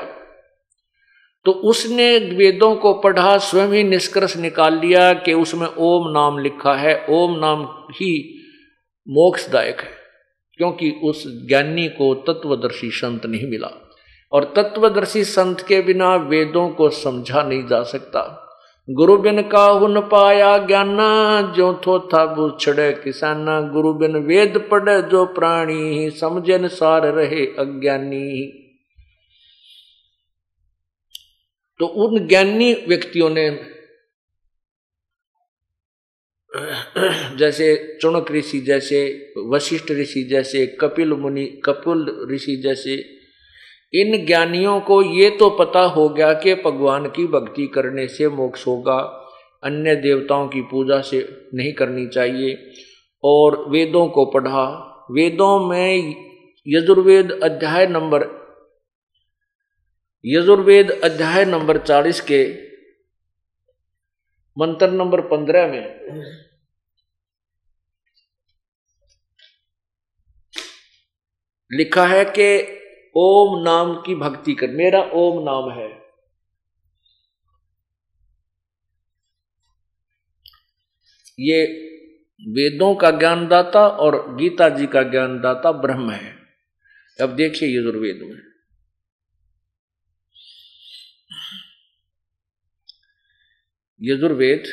तो उसने वेदों को पढ़ा, स्वयं ही निष्कर्ष निकाल लिया कि उसमें ओम नाम लिखा है। ओम नाम ही मोक्षदायक है, क्योंकि उस ज्ञानी को तत्वदर्शी संत नहीं मिला। और तत्वदर्शी संत के बिना वेदों को समझा नहीं जा सकता। गुरु बिन का हुन पाया ज्ञाना जो थो था बुछड़े किसाना। गुरु बिन वेद पढ़े, जो प्राणी समझन सार रहे अज्ञानी। तो उन ज्ञानी व्यक्तियों ने जैसे चुणक ऋषि, जैसे वशिष्ठ ऋषि, जैसे कपिल मुनि, कपिल ऋषि, जैसे इन ज्ञानियों को ये तो पता हो गया कि भगवान की भक्ति करने से मोक्ष होगा, अन्य देवताओं की पूजा से नहीं करनी चाहिए। और वेदों को पढ़ा। वेदों में यजुर्वेद अध्याय नंबर, यजुर्वेद अध्याय नंबर चालीस के मंत्र नंबर पंद्रह में, लिखा है कि ओम नाम की भक्ति कर। मेरा ओम नाम है। ये वेदों का ज्ञानदाता और गीता जी का ज्ञानदाता ब्रह्म है। अब देखिए यजुर्वेद में। यजुर्वेद,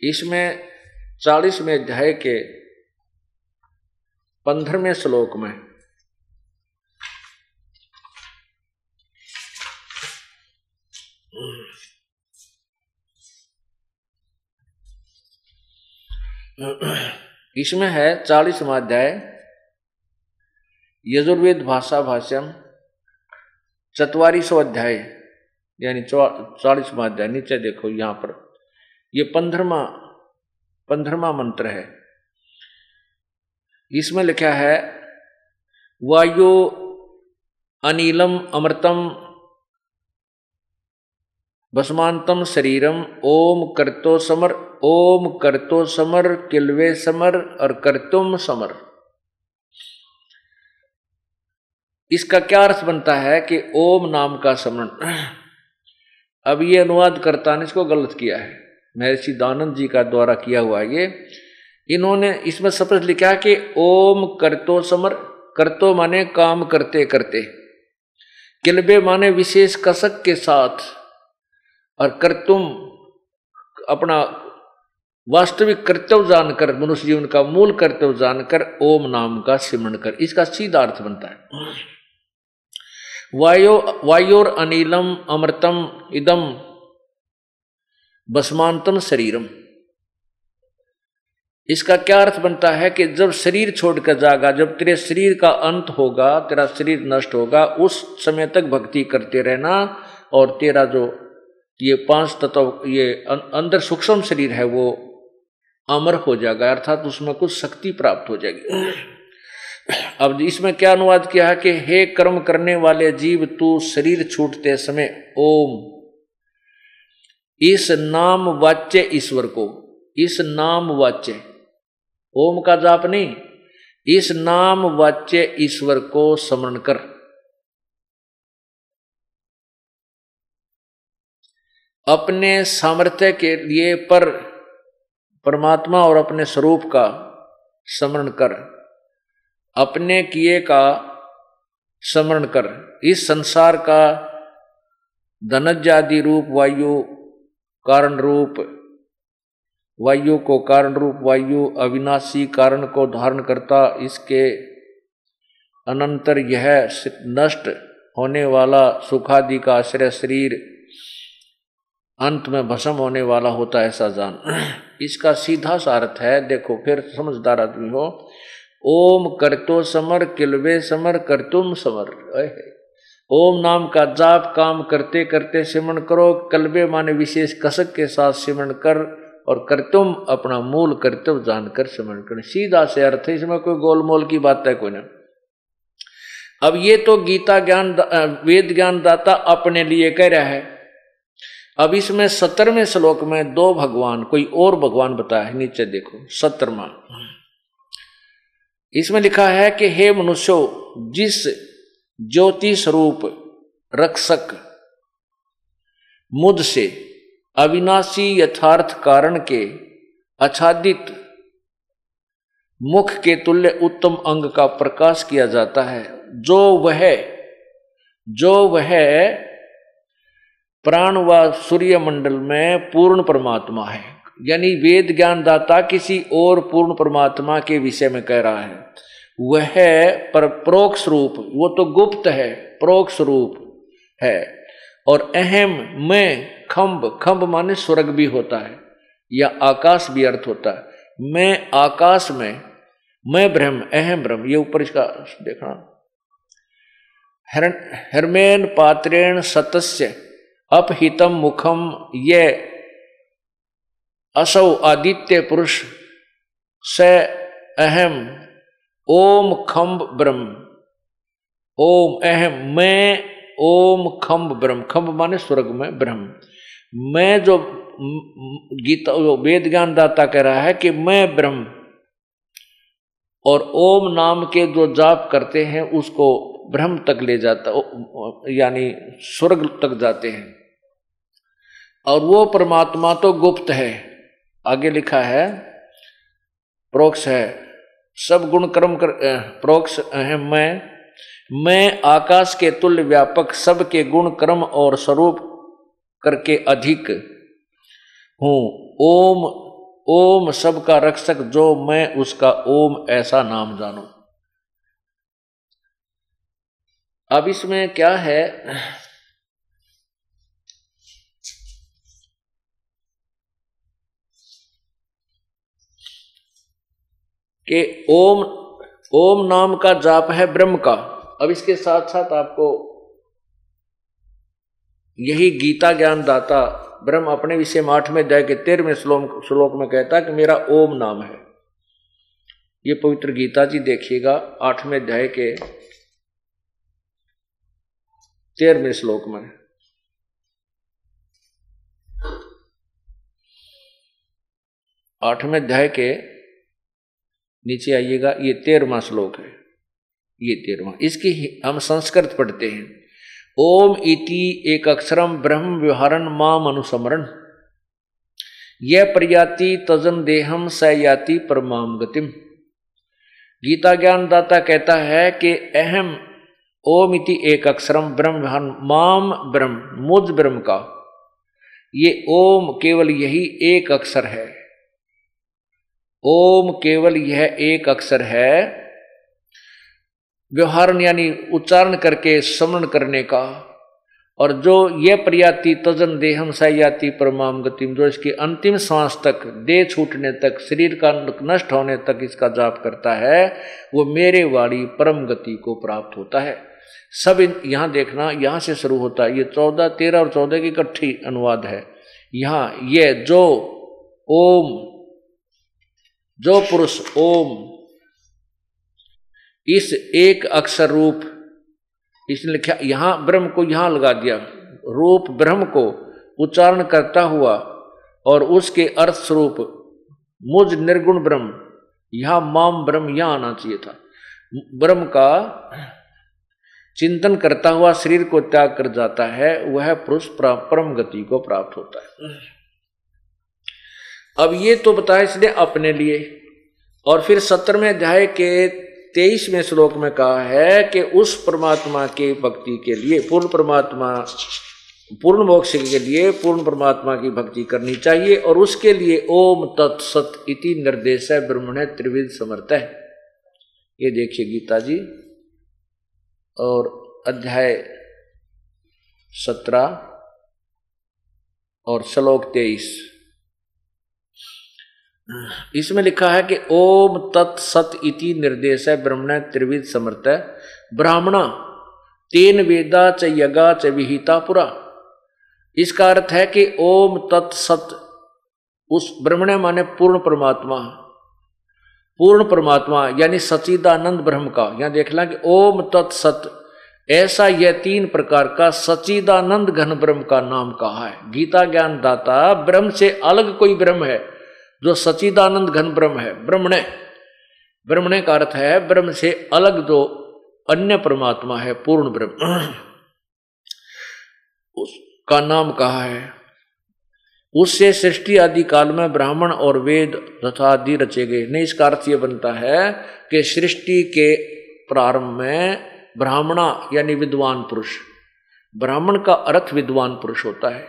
इसमें चालीसवें अध्याय के पंद्रहवें श्लोक में इसमें है चालीसवा अध्याय। यजुर्वेद भाषा भाष्यम चतवालीसो अध्याय, यानी चालीसवा अध्याय। नीचे देखो यहाँ पर। ये पंद्रमा पंद्रमा मंत्र है। इसमें लिखा है, वायु अनिलम अमृतम भस्मांतम शरीरम, ओम करतो समर, ओम करतो समर, किलवे समर और करतुम समर। इसका क्या अर्थ बनता है कि ओम नाम का समरण अब ये अनुवाद करता ने इसको गलत किया है। महर्षि दानंद जी का द्वारा किया हुआ ये। इन्होंने इसमें स्पष्ट लिखा कि ओम करतो समर, करतो माने काम करते करते किलबे माने विशेष कसक के साथ। और कर्तुम अपना वास्तविक कर्तव्य जानकर, मनुष्य जीवन का मूल कर्तव्य जानकर, ओम नाम का सिमरण कर। इसका सीधा अर्थ बनता है। वायो, वायोर अनिलम अमृतम इदम बसमांतम शरीरम। इसका क्या अर्थ बनता है कि जब शरीर छोड़कर जागा, जब तेरे शरीर का अंत होगा, तेरा शरीर नष्ट होगा, उस समय तक भक्ति करते रहना और तेरा जो ये पाँच तत्व ये अं-, अंदर सूक्ष्म शरीर है वो अमर हो जाएगा अर्थात उसमें कुछ शक्ति प्राप्त हो जाएगी। अब इसमें क्या अनुवाद किया है कि हे कर्म करने वाले जीव तू शरीर छूटते समय ओम इस नाम वाच्य ईश्वर को इस नाम वाच्य ओम का जाप नहीं इस नाम वाच्य ईश्वर को स्मरण कर। अपने सामर्थ्य के लिए पर परमात्मा और अपने स्वरूप का स्मरण कर, अपने किए का स्मरण कर। इस संसार का धनजादि रूप, वायु कारण रूप, वायु को कारण रूप, वायु अविनाशी कारण को धारण करता, इसके अनंतर यह नष्ट होने वाला सुखादि का आश्रय शरीर अंत में भस्म होने वाला होता है ऐसा जान। इसका सीधा सा अर्थ है, देखो, फिर समझदार आदमी हो, ओम करतो समर किलवे समर करतुम समर। ओम नाम का जाप काम करते करते सिमरण करो कलबे माने विशेष कसक के साथ सिमरण कर और करतुम अपना मूल कर्तव्य जानकर सिमरण कर सीधा से अर्थ है, इसमें कोई गोलमोल की बात है, कोई ना। अब ये तो गीता ज्ञान वेद ज्ञान दाता अपने लिए कह रहा है। अब इसमें सत्तरवें श्लोक में दो भगवान, कोई और भगवान बताया है, नीचे देखो सत्तरमा इसमें लिखा है कि हे मनुष्यो, जिस ज्योति स्वरूप रक्षक मुद से अविनाशी यथार्थ कारण के आच्छादित मुख के तुल्य उत्तम अंग का प्रकाश किया जाता है, जो वह जो वह प्राण व सूर्य मंडल में पूर्ण परमात्मा है। यानी वेद ज्ञान दाता किसी और पूर्ण परमात्मा के विषय में कह रहा है। वह पर प्रोक्ष रूप, वो तो गुप्त है, प्रोक्ष रूप है। और अहम मैं खम्ब खम्ब माने स्वर्ग भी होता है, या आकाश भी अर्थ होता है। मैं आकाश में, मैं ब्रह्म, अहम ब्रह्म, ये ऊपर इसका देखना। हरमेन पात्रेण सतस्य अपहितम मुखम, ये असौ आदित्य पुरुष, स अहम, ओम खम्ब ब्रह्म। ओम अहम, मैं ओम खम्ब ब्रह्म। खम्ब माने स्वर्ग में ब्रह्म। मैं जो गीता, जो वेद ज्ञान दाता कह रहा है कि मैं ब्रह्म। और ओम नाम के जो जाप करते हैं, उसको ब्रह्म तक ले जाता, यानी स्वर्ग तक जाते हैं। और वो परमात्मा तो गुप्त है। आगे लिखा है प्रोक्ष है, सब गुण कर्म कर प्रोक्ष है मैं। मैं आकाश के तुल्य व्यापक, सब के गुण कर्म और स्वरूप करके अधिक हूँ। ओम ओम सबका रक्षक, जो मैं, उसका ओम ऐसा नाम जानू। अब इसमें क्या है? कि ओम ओम नाम का जाप है ब्रह्म का। अब इसके साथ साथ आपको यही गीता ज्ञान दाता ब्रह्म अपने विषय में आठवें अध्याय के तेरहवें श्लोक श्लोक में कहता है कि मेरा ओम नाम है। ये पवित्र गीता जी देखिएगा आठवें अध्याय के तेरहवें श्लोक में। आठवें अध्याय के नीचे आइएगा, ये तेरहवा श्लोक है। ये तेरहवा। इसकी हम संस्कृत पढ़ते हैं। ओम इति एक अक्षरम ब्रह्म व्यवहारण माम अनुसमरण यह प्रयाति तजन देहम सयाति परमाम गतिम। गीता ज्ञान दाता कहता है कि अहम ओम इति एक अक्षरम ब्रह्म व्यवहार माम ब्रह्म, मुझ ब्रह्म का। ये ओम केवल यही एक अक्षर है। ओम केवल यह एक अक्षर है। व्यवहार यानी उच्चारण करके स्मरण करने का। और जो ये प्रयाति तजन देहम सयाति परमाम गतिम, जो इसकी अंतिम सांस तक, देह छूटने तक, शरीर का नष्ट होने तक इसका जाप करता है, वो मेरे वाली परम गति को प्राप्त होता है। सब यहाँ देखना, यहाँ से शुरू होता है। ये चौदह, तेरह और चौदह की इकट्ठी अनुवाद है। यहाँ ये जो ओम जो पुरुष ओम, इस एक अक्षर रूप, इसने लिखा, यहाँ ब्रह्म को यहाँ लगा दिया, रूप ब्रह्म को उच्चारण करता हुआ, और उसके अर्थ स्वरूप मुझ निर्गुण ब्रह्म, यहाँ माम ब्रह्म यहाँ आना चाहिए था। ब्रह्म का चिंतन करता हुआ शरीर को त्याग कर जाता है, वह पुरुष परम गति को प्राप्त होता है। अब ये तो बताया इसने अपने लिए। और फिर सत्रहवें अध्याय के तेईसवें श्लोक में कहा है कि उस परमात्मा के भक्ति के लिए, पूर्ण परमात्मा, पूर्ण मोक्ष के लिए पूर्ण परमात्मा की भक्ति करनी चाहिए और उसके लिए ओम तत्सत इति निर्देश है ब्रह्मण त्रिविध समर्थ है ये देखिए गीता जी। और अध्याय सत्रह और श्लोक तेईस। इसमें लिखा है कि ओम तत्सत इति निर्देश है ब्रह्मण त्रिविध समर्थ ब्राह्मणा, तेन वेदा च यगा च विहिता पुरा। इसका अर्थ है कि ओम तत्सत उस ब्रह्मण माने पूर्ण परमात्मा। पूर्ण परमात्मा, यानी सचिदानंद ब्रह्म का। यहाँ देख लें कि ओम तत् तत्सत ऐसा यह तीन प्रकार का सचिदानंद घन ब्रह्म का नाम कहा है। गीता ज्ञान दाता ब्रह्म से अलग कोई ब्रह्म है। जो सचिदानंद घन ब्रह्म है ब्रह्मणे ब्रह्मणे का अर्थ है, ब्रह्म से अलग जो अन्य परमात्मा है, पूर्ण ब्रह्म। उसका नाम कहा है? उससे सृष्टि आदि काल में ब्राह्मण और वेद तथा आदि रचे गए। नहीं, इसका अर्थ यह बनता है कि सृष्टि के प्रारंभ में ब्राह्मणा यानी विद्वान पुरुष, ब्राह्मण का अर्थ विद्वान पुरुष होता है।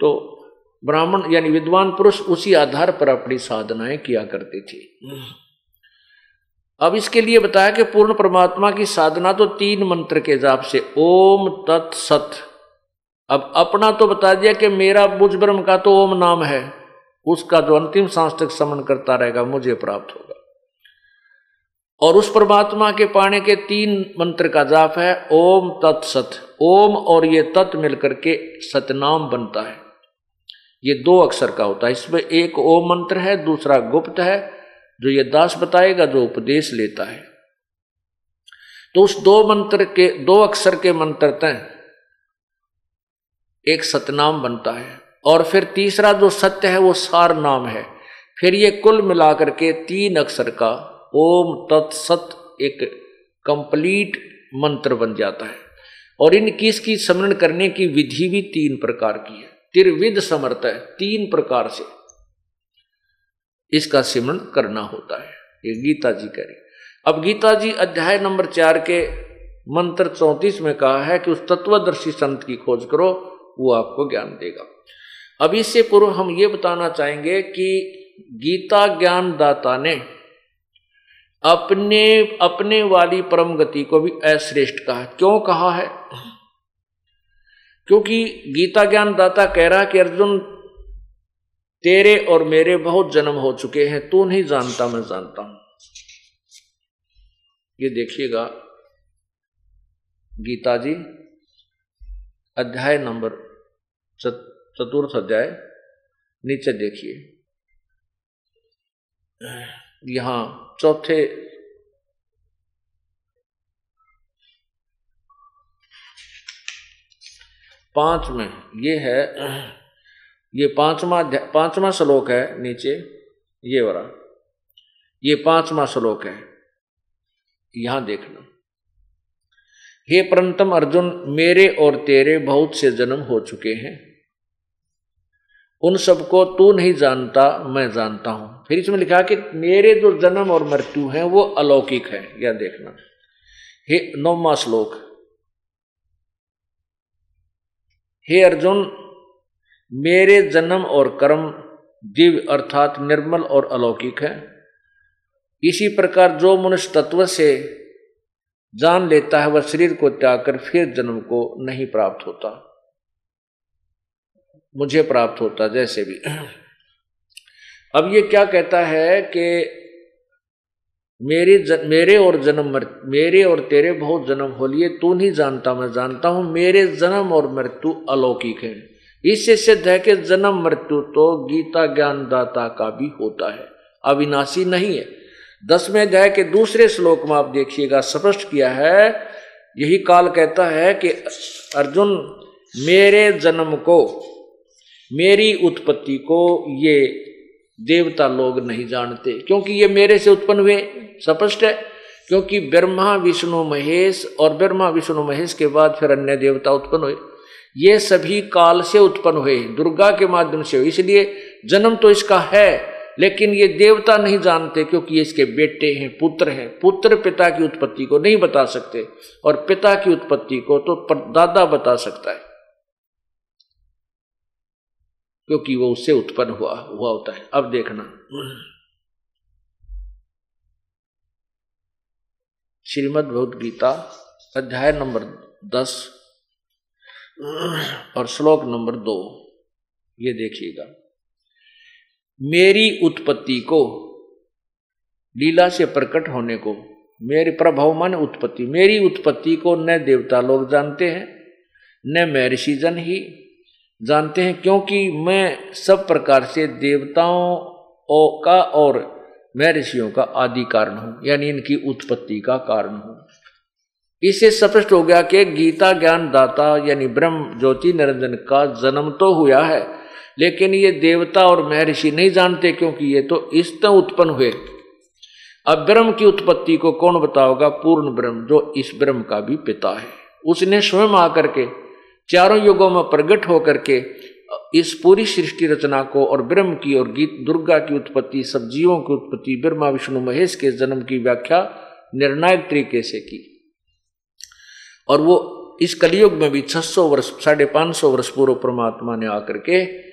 तो ब्राह्मण यानी विद्वान पुरुष उसी आधार पर अपनी साधनाएँ किया करते थे। अब इसके लिए बताया कि पूर्ण परमात्मा की साधना तो तीन मंत्र के जाप से, ओम तत् सत। अब अपना तो बता दिया कि मेरा बुझ ब्रह्म का तो ओम नाम है, उसका जो अंतिम सांस तक समन करता रहेगा, मुझे प्राप्त होगा। और उस परमात्मा के पाने के तीन मंत्र का जाप है, ओम तत्सत ओम और ये तत् मिलकर के सतनाम बनता है। ये दो अक्षर का होता है। इसमें एक ओम मंत्र है, दूसरा गुप्त है, जो ये दास बताएगा, जो उपदेश लेता है। तो उस दो मंत्र के, दो अक्षर के मंत्र तय। एक सतनाम बनता है, और फिर तीसरा जो सत्य है, वो सार नाम है। फिर ये कुल मिलाकर के तीन अक्षर का ओम तत्सत एक कंप्लीट मंत्र बन जाता है। और इन किस की स्मरण करने की विधि भी तीन प्रकार की है। त्रिविध समर्थ है, तीन प्रकार से। इसका सिमरण करना होता है, ये गीता जी कह रही। अब गीता जी अध्याय नंबर चार के मंत्र चौंतीस में कहा है कि उस तत्वदर्शी संत की खोज करो, वो आपको ज्ञान देगा। अब इससे पूर्व हम ये बताना चाहेंगे कि गीता ज्ञान दाता ने अपने अपने वाली परम गति को भी अश्रेष्ठ कहा क्यों कहा है? क्योंकि गीता ज्ञान दाता कह रहा कि अर्जुन, तेरे और मेरे बहुत जन्म हो चुके हैं, तू नहीं जानता, मैं जानता हूँ। ये देखिएगा गीता जी अध्याय नंबर चतुर्थ अध्याय, नीचे देखिए। यहाँ चौथे पाँच में ये है, ये पांचवा पांचवा श्लोक है नीचे, ये वाला। ये पांचवा श्लोक है, यहाँ देखना। हे परंतम अर्जुन, मेरे और तेरे बहुत से जन्म हो चुके हैं। उन सबको तू नहीं जानता, मैं जानता हूँ। फिर इसमें लिखा कि मेरे जो जन्म और मृत्यु हैं, वो अलौकिक है। यह देखना। हे नौवा श्लोक हे अर्जुन, मेरे जन्म और कर्म दिव्य अर्थात निर्मल और अलौकिक है। इसी प्रकार जो मनुष्य तत्व से जान लेता है, वह शरीर को त्याग कर फिर जन्म को नहीं प्राप्त होता। मुझे प्राप्त होता, जैसे भी। अब ये क्या कहता है कि मेरे जन, मेरे और जन्म मेरे और तेरे बहुत जन्म हो लिए तू नहीं जानता मैं जानता हूँ मेरे जन्म और मृत्यु अलौकिक है। इससे सिद्ध है कि जन्म मृत्यु तो गीता ज्ञानदाता का भी होता है अविनाशी नहीं है। दसवें अध्याय के दूसरे श्लोक में आप देखिएगा स्पष्ट किया है यही काल कहता है कि अर्जुन मेरे जन्म को मेरी उत्पत्ति को ये देवता लोग नहीं जानते, क्योंकि ये मेरे से उत्पन्न हुए, स्पष्ट है। क्योंकि ब्रह्मा, विष्णु, महेश और ब्रह्मा, विष्णु, महेश के बाद फिर अन्य देवता उत्पन्न हुए। ये सभी काल से उत्पन्न हुए दुर्गा के माध्यम से इसलिए जन्म तो इसका है, लेकिन ये देवता नहीं जानते, क्योंकि ये इसके बेटे हैं, पुत्र हैं। पुत्र पिता की उत्पत्ति को नहीं बता सकते, और पिता की उत्पत्ति को तो दादा बता सकता है। क्योंकि वो उससे उत्पन्न हुआ हुआ होता है। अब देखना। श्रीमद भगवद गीता अध्याय नंबर दस और श्लोक नंबर दो। ये देखिएगा। मेरी उत्पत्ति को, लीला से प्रकट होने को, मेरे प्रभाव मान उत्पत्ति, मेरी उत्पत्ति को न देवता लोग जानते हैं, न महर्षि जन ही जानते हैं, क्योंकि मैं सब प्रकार से देवताओं का और मैं ऋषियों का आदि कारण हूँ, यानी इनकी उत्पत्ति का कारण हूँ। इससे स्पष्ट हो गया कि गीता ज्ञान दाता यानी ब्रह्म, ज्योति निरंजन का जन्म तो हुआ है, लेकिन ये देवता और महर्षि नहीं जानते, क्योंकि ये तो इस तरह उत्पन्न हुए। अब ब्रह्म की उत्पत्ति को कौन बताओगा? पूर्ण ब्रह्म, जो इस ब्रह्म का भी पिता है। उसने स्वयं आकर के चारों युगों में प्रकट होकर के, इस पूरी सृष्टि रचना को और ब्रह्म की और गीत, दुर्गा की उत्पत्ति सब जीवों की उत्पत्ति, ब्रह्मा, विष्णु, महेश के जन्म की व्याख्या निर्णायक तरीके से की। और वो इस कलयुग में भी 600 वर्ष, साढ़े पाँच सौ वर्ष पूर्व परमात्मा ने आकर के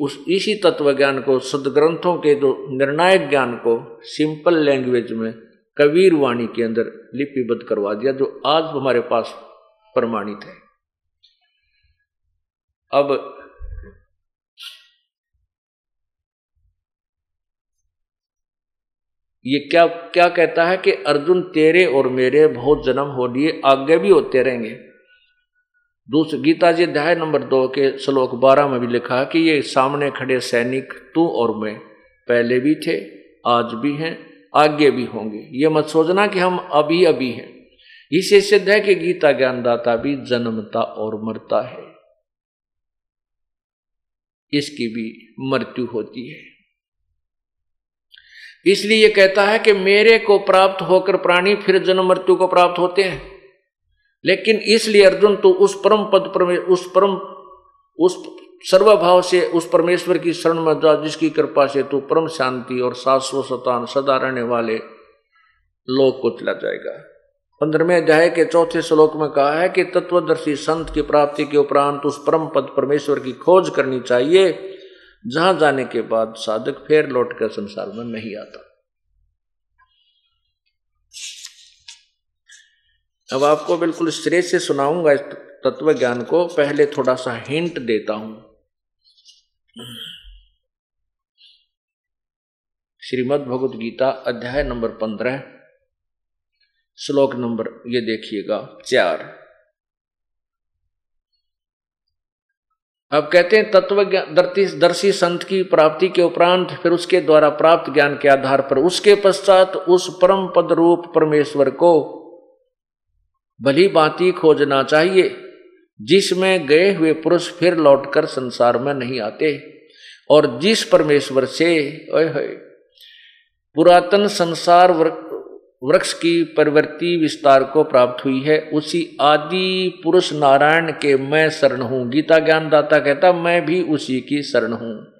उस, इसी तत्व ज्ञान को, सदग्रंथों के जो निर्णायक ज्ञान को, सिंपल लैंग्वेज में कबीर वाणी के अंदर लिपिबद्ध करवा दिया, जो आज हमारे पास प्रमाणित है। अब ये क्या क्या कहता है कि अर्जुन तेरे और मेरे बहुत जन्म हो लिए, आगे भी होते रहेंगे। दूसरे, गीता जी अध्याय नंबर दो के श्लोक बारह में भी लिखा है कि ये सामने खड़े सैनिक, तू और मैं, पहले भी थे, आज भी हैं, आगे भी होंगे। ये मत सोचना कि हम अभी अभी हैं। इसे सिद्ध है कि गीता ज्ञानदाता भी जन्मता और मरता है। इसकी भी मृत्यु होती है। इसलिए ये कहता है कि मेरे को प्राप्त होकर प्राणी फिर जन्म मृत्यु को प्राप्त होते हैं। लेकिन इसलिए अर्जुन तो उस परम पद पर उस परम, उस सर्वभाव से, उस परमेश्वर की शरण में जा, जिसकी कृपा से तू परम शांति और शाश्वत सतान सदा रहने वाले लोक को चला जाएगा। पंद्रहवें अध्याय के चौथे श्लोक में कहा है कि तत्वदर्शी संत की प्राप्ति के उपरांत उस परम पद परमेश्वर की खोज करनी चाहिए, जहाँ जाने के बाद साधक फिर लौटकर संसार में नहीं आता। अब आपको बिल्कुल श्रेय से सुनाऊँगा इस तत्व ज्ञान को, पहले थोड़ा सा हिंट देता हूँ। श्रीमद् भगवत गीता अध्याय नंबर पंद्रह। श्लोक नंबर, ये देखिएगा, चार। अब कहते हैं, तत्व दर्शी संत की प्राप्ति के उपरांत फिर उसके द्वारा प्राप्त ज्ञान के आधार पर, उसके पश्चात उस परम पद रूप परमेश्वर को भली बाती खोजना चाहिए, जिसमें गए हुए पुरुष फिर लौटकर संसार में नहीं आते, और जिस परमेश्वर से पुरातन संसार वृक्ष की प्रवृत्ति विस्तार को प्राप्त हुई है। उसी आदि पुरुष नारायण के मैं शरण हूँ। गीता ज्ञानदाता कहता, मैं भी उसी की शरण हूँ।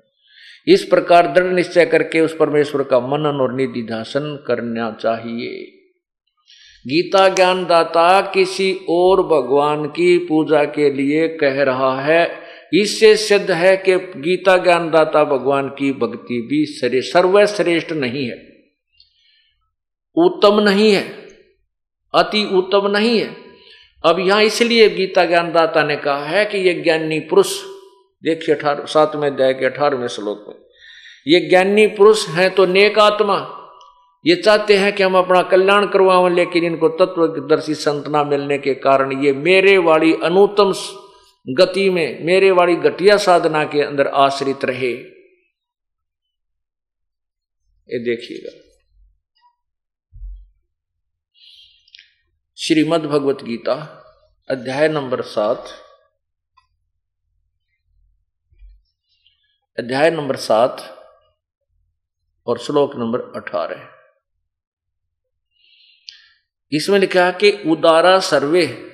इस प्रकार दृढ़ निश्चय करके उस परमेश्वर का मनन और निधि ध्यान करना चाहिए। गीता ज्ञान दाता किसी और भगवान की पूजा के लिए कह रहा है, इससे सिद्ध है कि गीता ज्ञान दाता भगवान की भक्ति भी सर्वश्रेष्ठ नहीं है। उत्तम नहीं है, अति उत्तम नहीं है। अब यहाँ इसलिए गीता ज्ञानदाता ने कहा है कि ये ज्ञानी पुरुष, देखिए अठारह सातवें अध्याय के अठारहवें श्लोक में, ये ज्ञानी पुरुष है तो नेक आत्मा। ये चाहते हैं कि हम अपना कल्याण करवाओ लेकिन इनको तत्वदर्शी संतना मिलने के कारण ये मेरे वाली अनुतम गति में, मेरे वाली घटिया साधना के अंदर आश्रित रहे। ये देखिएगा। श्रीमद् भगवत गीता, अध्याय नंबर सात। अध्याय नंबर सात और श्लोक नंबर अठारह। इसमें लिखा है कि, उदारा सर्वे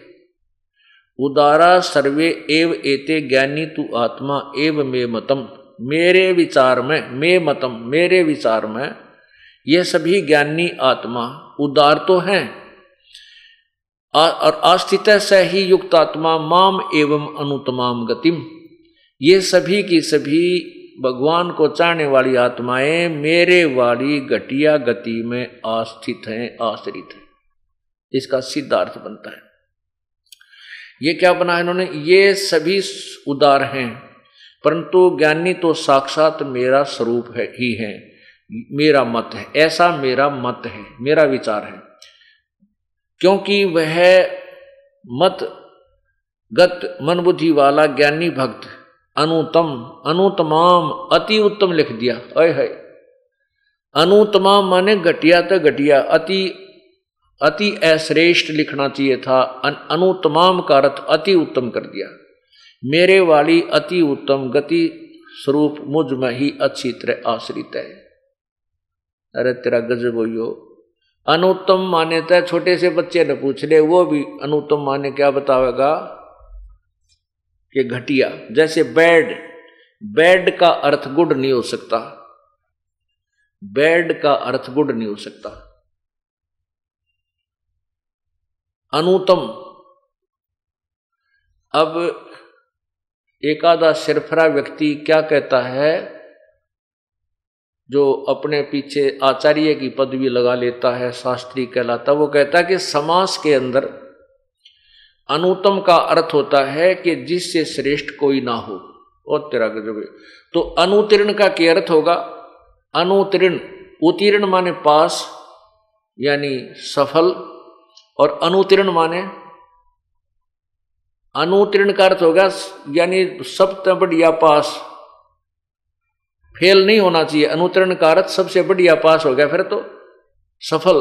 उदारा सर्वे एव एते ज्ञानी तु आत्मा एव मे मतम। मेरे विचार में, मे मतम, मेरे विचार में ये सभी ज्ञानी आत्मा उदार तो हैं और अस्थित से ही युक्त आत्मा माम एवं अनुतमाम गतिम। ये सभी की सभी भगवान को चाहने वाली आत्माएँ मेरे वाली घटिया गति में आस्थित हैं, आश्रित हैं। इसका सिद्धार्थ बनता है। ये क्या बना इन्होंने? ये सभी उदार हैं, परंतु ज्ञानी तो साक्षात मेरा स्वरूप है, ही है। मेरा मत है। ऐसा मेरा मत है, मेरा विचार है। क्योंकि वह मत गत मन बुद्धि वाला ज्ञानी भक्त, अनुतम, अनुतमाम, अति उत्तम लिख दिया। अय है अनुतमाम माने घटिया तो घटिया, अति अति अश्रेष्ठ लिखना चाहिए था अनुतमाम का अर्थ अति उत्तम कर दिया। मेरे वाली अति उत्तम गति स्वरूप मुझमें ही अच्छी तरह आश्रित है। अरे तेरा गजब हो अनुत्तम माने तो छोटे से बच्चे ने पूछ ले, वो भी अनुत्तम माने क्या बतावेगा कि घटिया, जैसे बैड बैड का अर्थ गुड नहीं हो सकता। बैड का अर्थ गुड नहीं हो सकता। अनुतम अब एकादा सिरफरा व्यक्ति क्या कहता है? जो अपने पीछे आचार्य की पदवी लगा लेता है, शास्त्री कहलाता वो कहता है कि समास के अंदर अनुतम का अर्थ होता है कि जिससे श्रेष्ठ कोई ना हो। और तेरा गजब तो अनुतीर्ण का क्या अर्थ होगा? अनुतीर्ण, उत्तीर्ण माने पास, यानी सफल, और अनुतीर्ण माने अनुतीर्ण का अर्थ होगा, यानी सब बढ़िया पास। फेल नहीं होना चाहिए। अनुतरण का अर्थ सबसे बढ़िया पास हो गया। फिर तो सफल।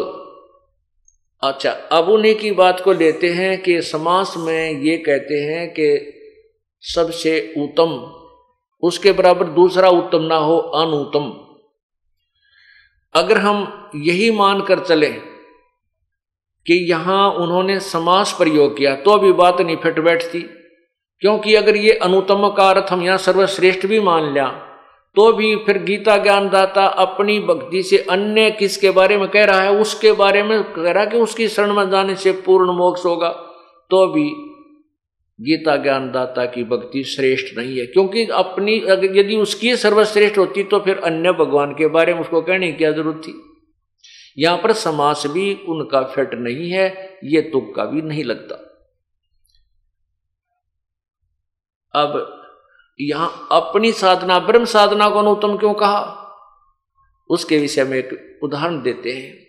अच्छा अब उन्हीं की बात को लेते हैं कि समास में ये कहते हैं कि सबसे उत्तम, उसके बराबर दूसरा उत्तम ना हो, अनुत्तम। अगर हम यही मानकर चले कि यहाँ उन्होंने समास प्रयोग किया तो अभी बात नहीं फिट बैठती। क्योंकि अगर ये अनुतम का अर्थ हम यहाँ सर्वश्रेष्ठ भी मान लिया तो भी फिर गीता ज्ञानदाता अपनी भक्ति से अन्य किसके बारे में कह रहा है, उसके बारे में कह रहा है कि उसकी शरण में जाने से पूर्ण मोक्ष होगा। तो भी गीता ज्ञानदाता की भक्ति श्रेष्ठ नहीं है, क्योंकि अपनी यदि उसकी सर्वश्रेष्ठ होती तो फिर अन्य भगवान के बारे में उसको कहने की क्या ज़रूरत थी? यहाँ पर समास भी उनका फिट नहीं है, ये तुक्का भी नहीं लगता। अब यहाँ अपनी साधना, ब्रह्म साधना को अनुत्तम क्यों कहा? उसके विषय में एक उदाहरण देते हैं।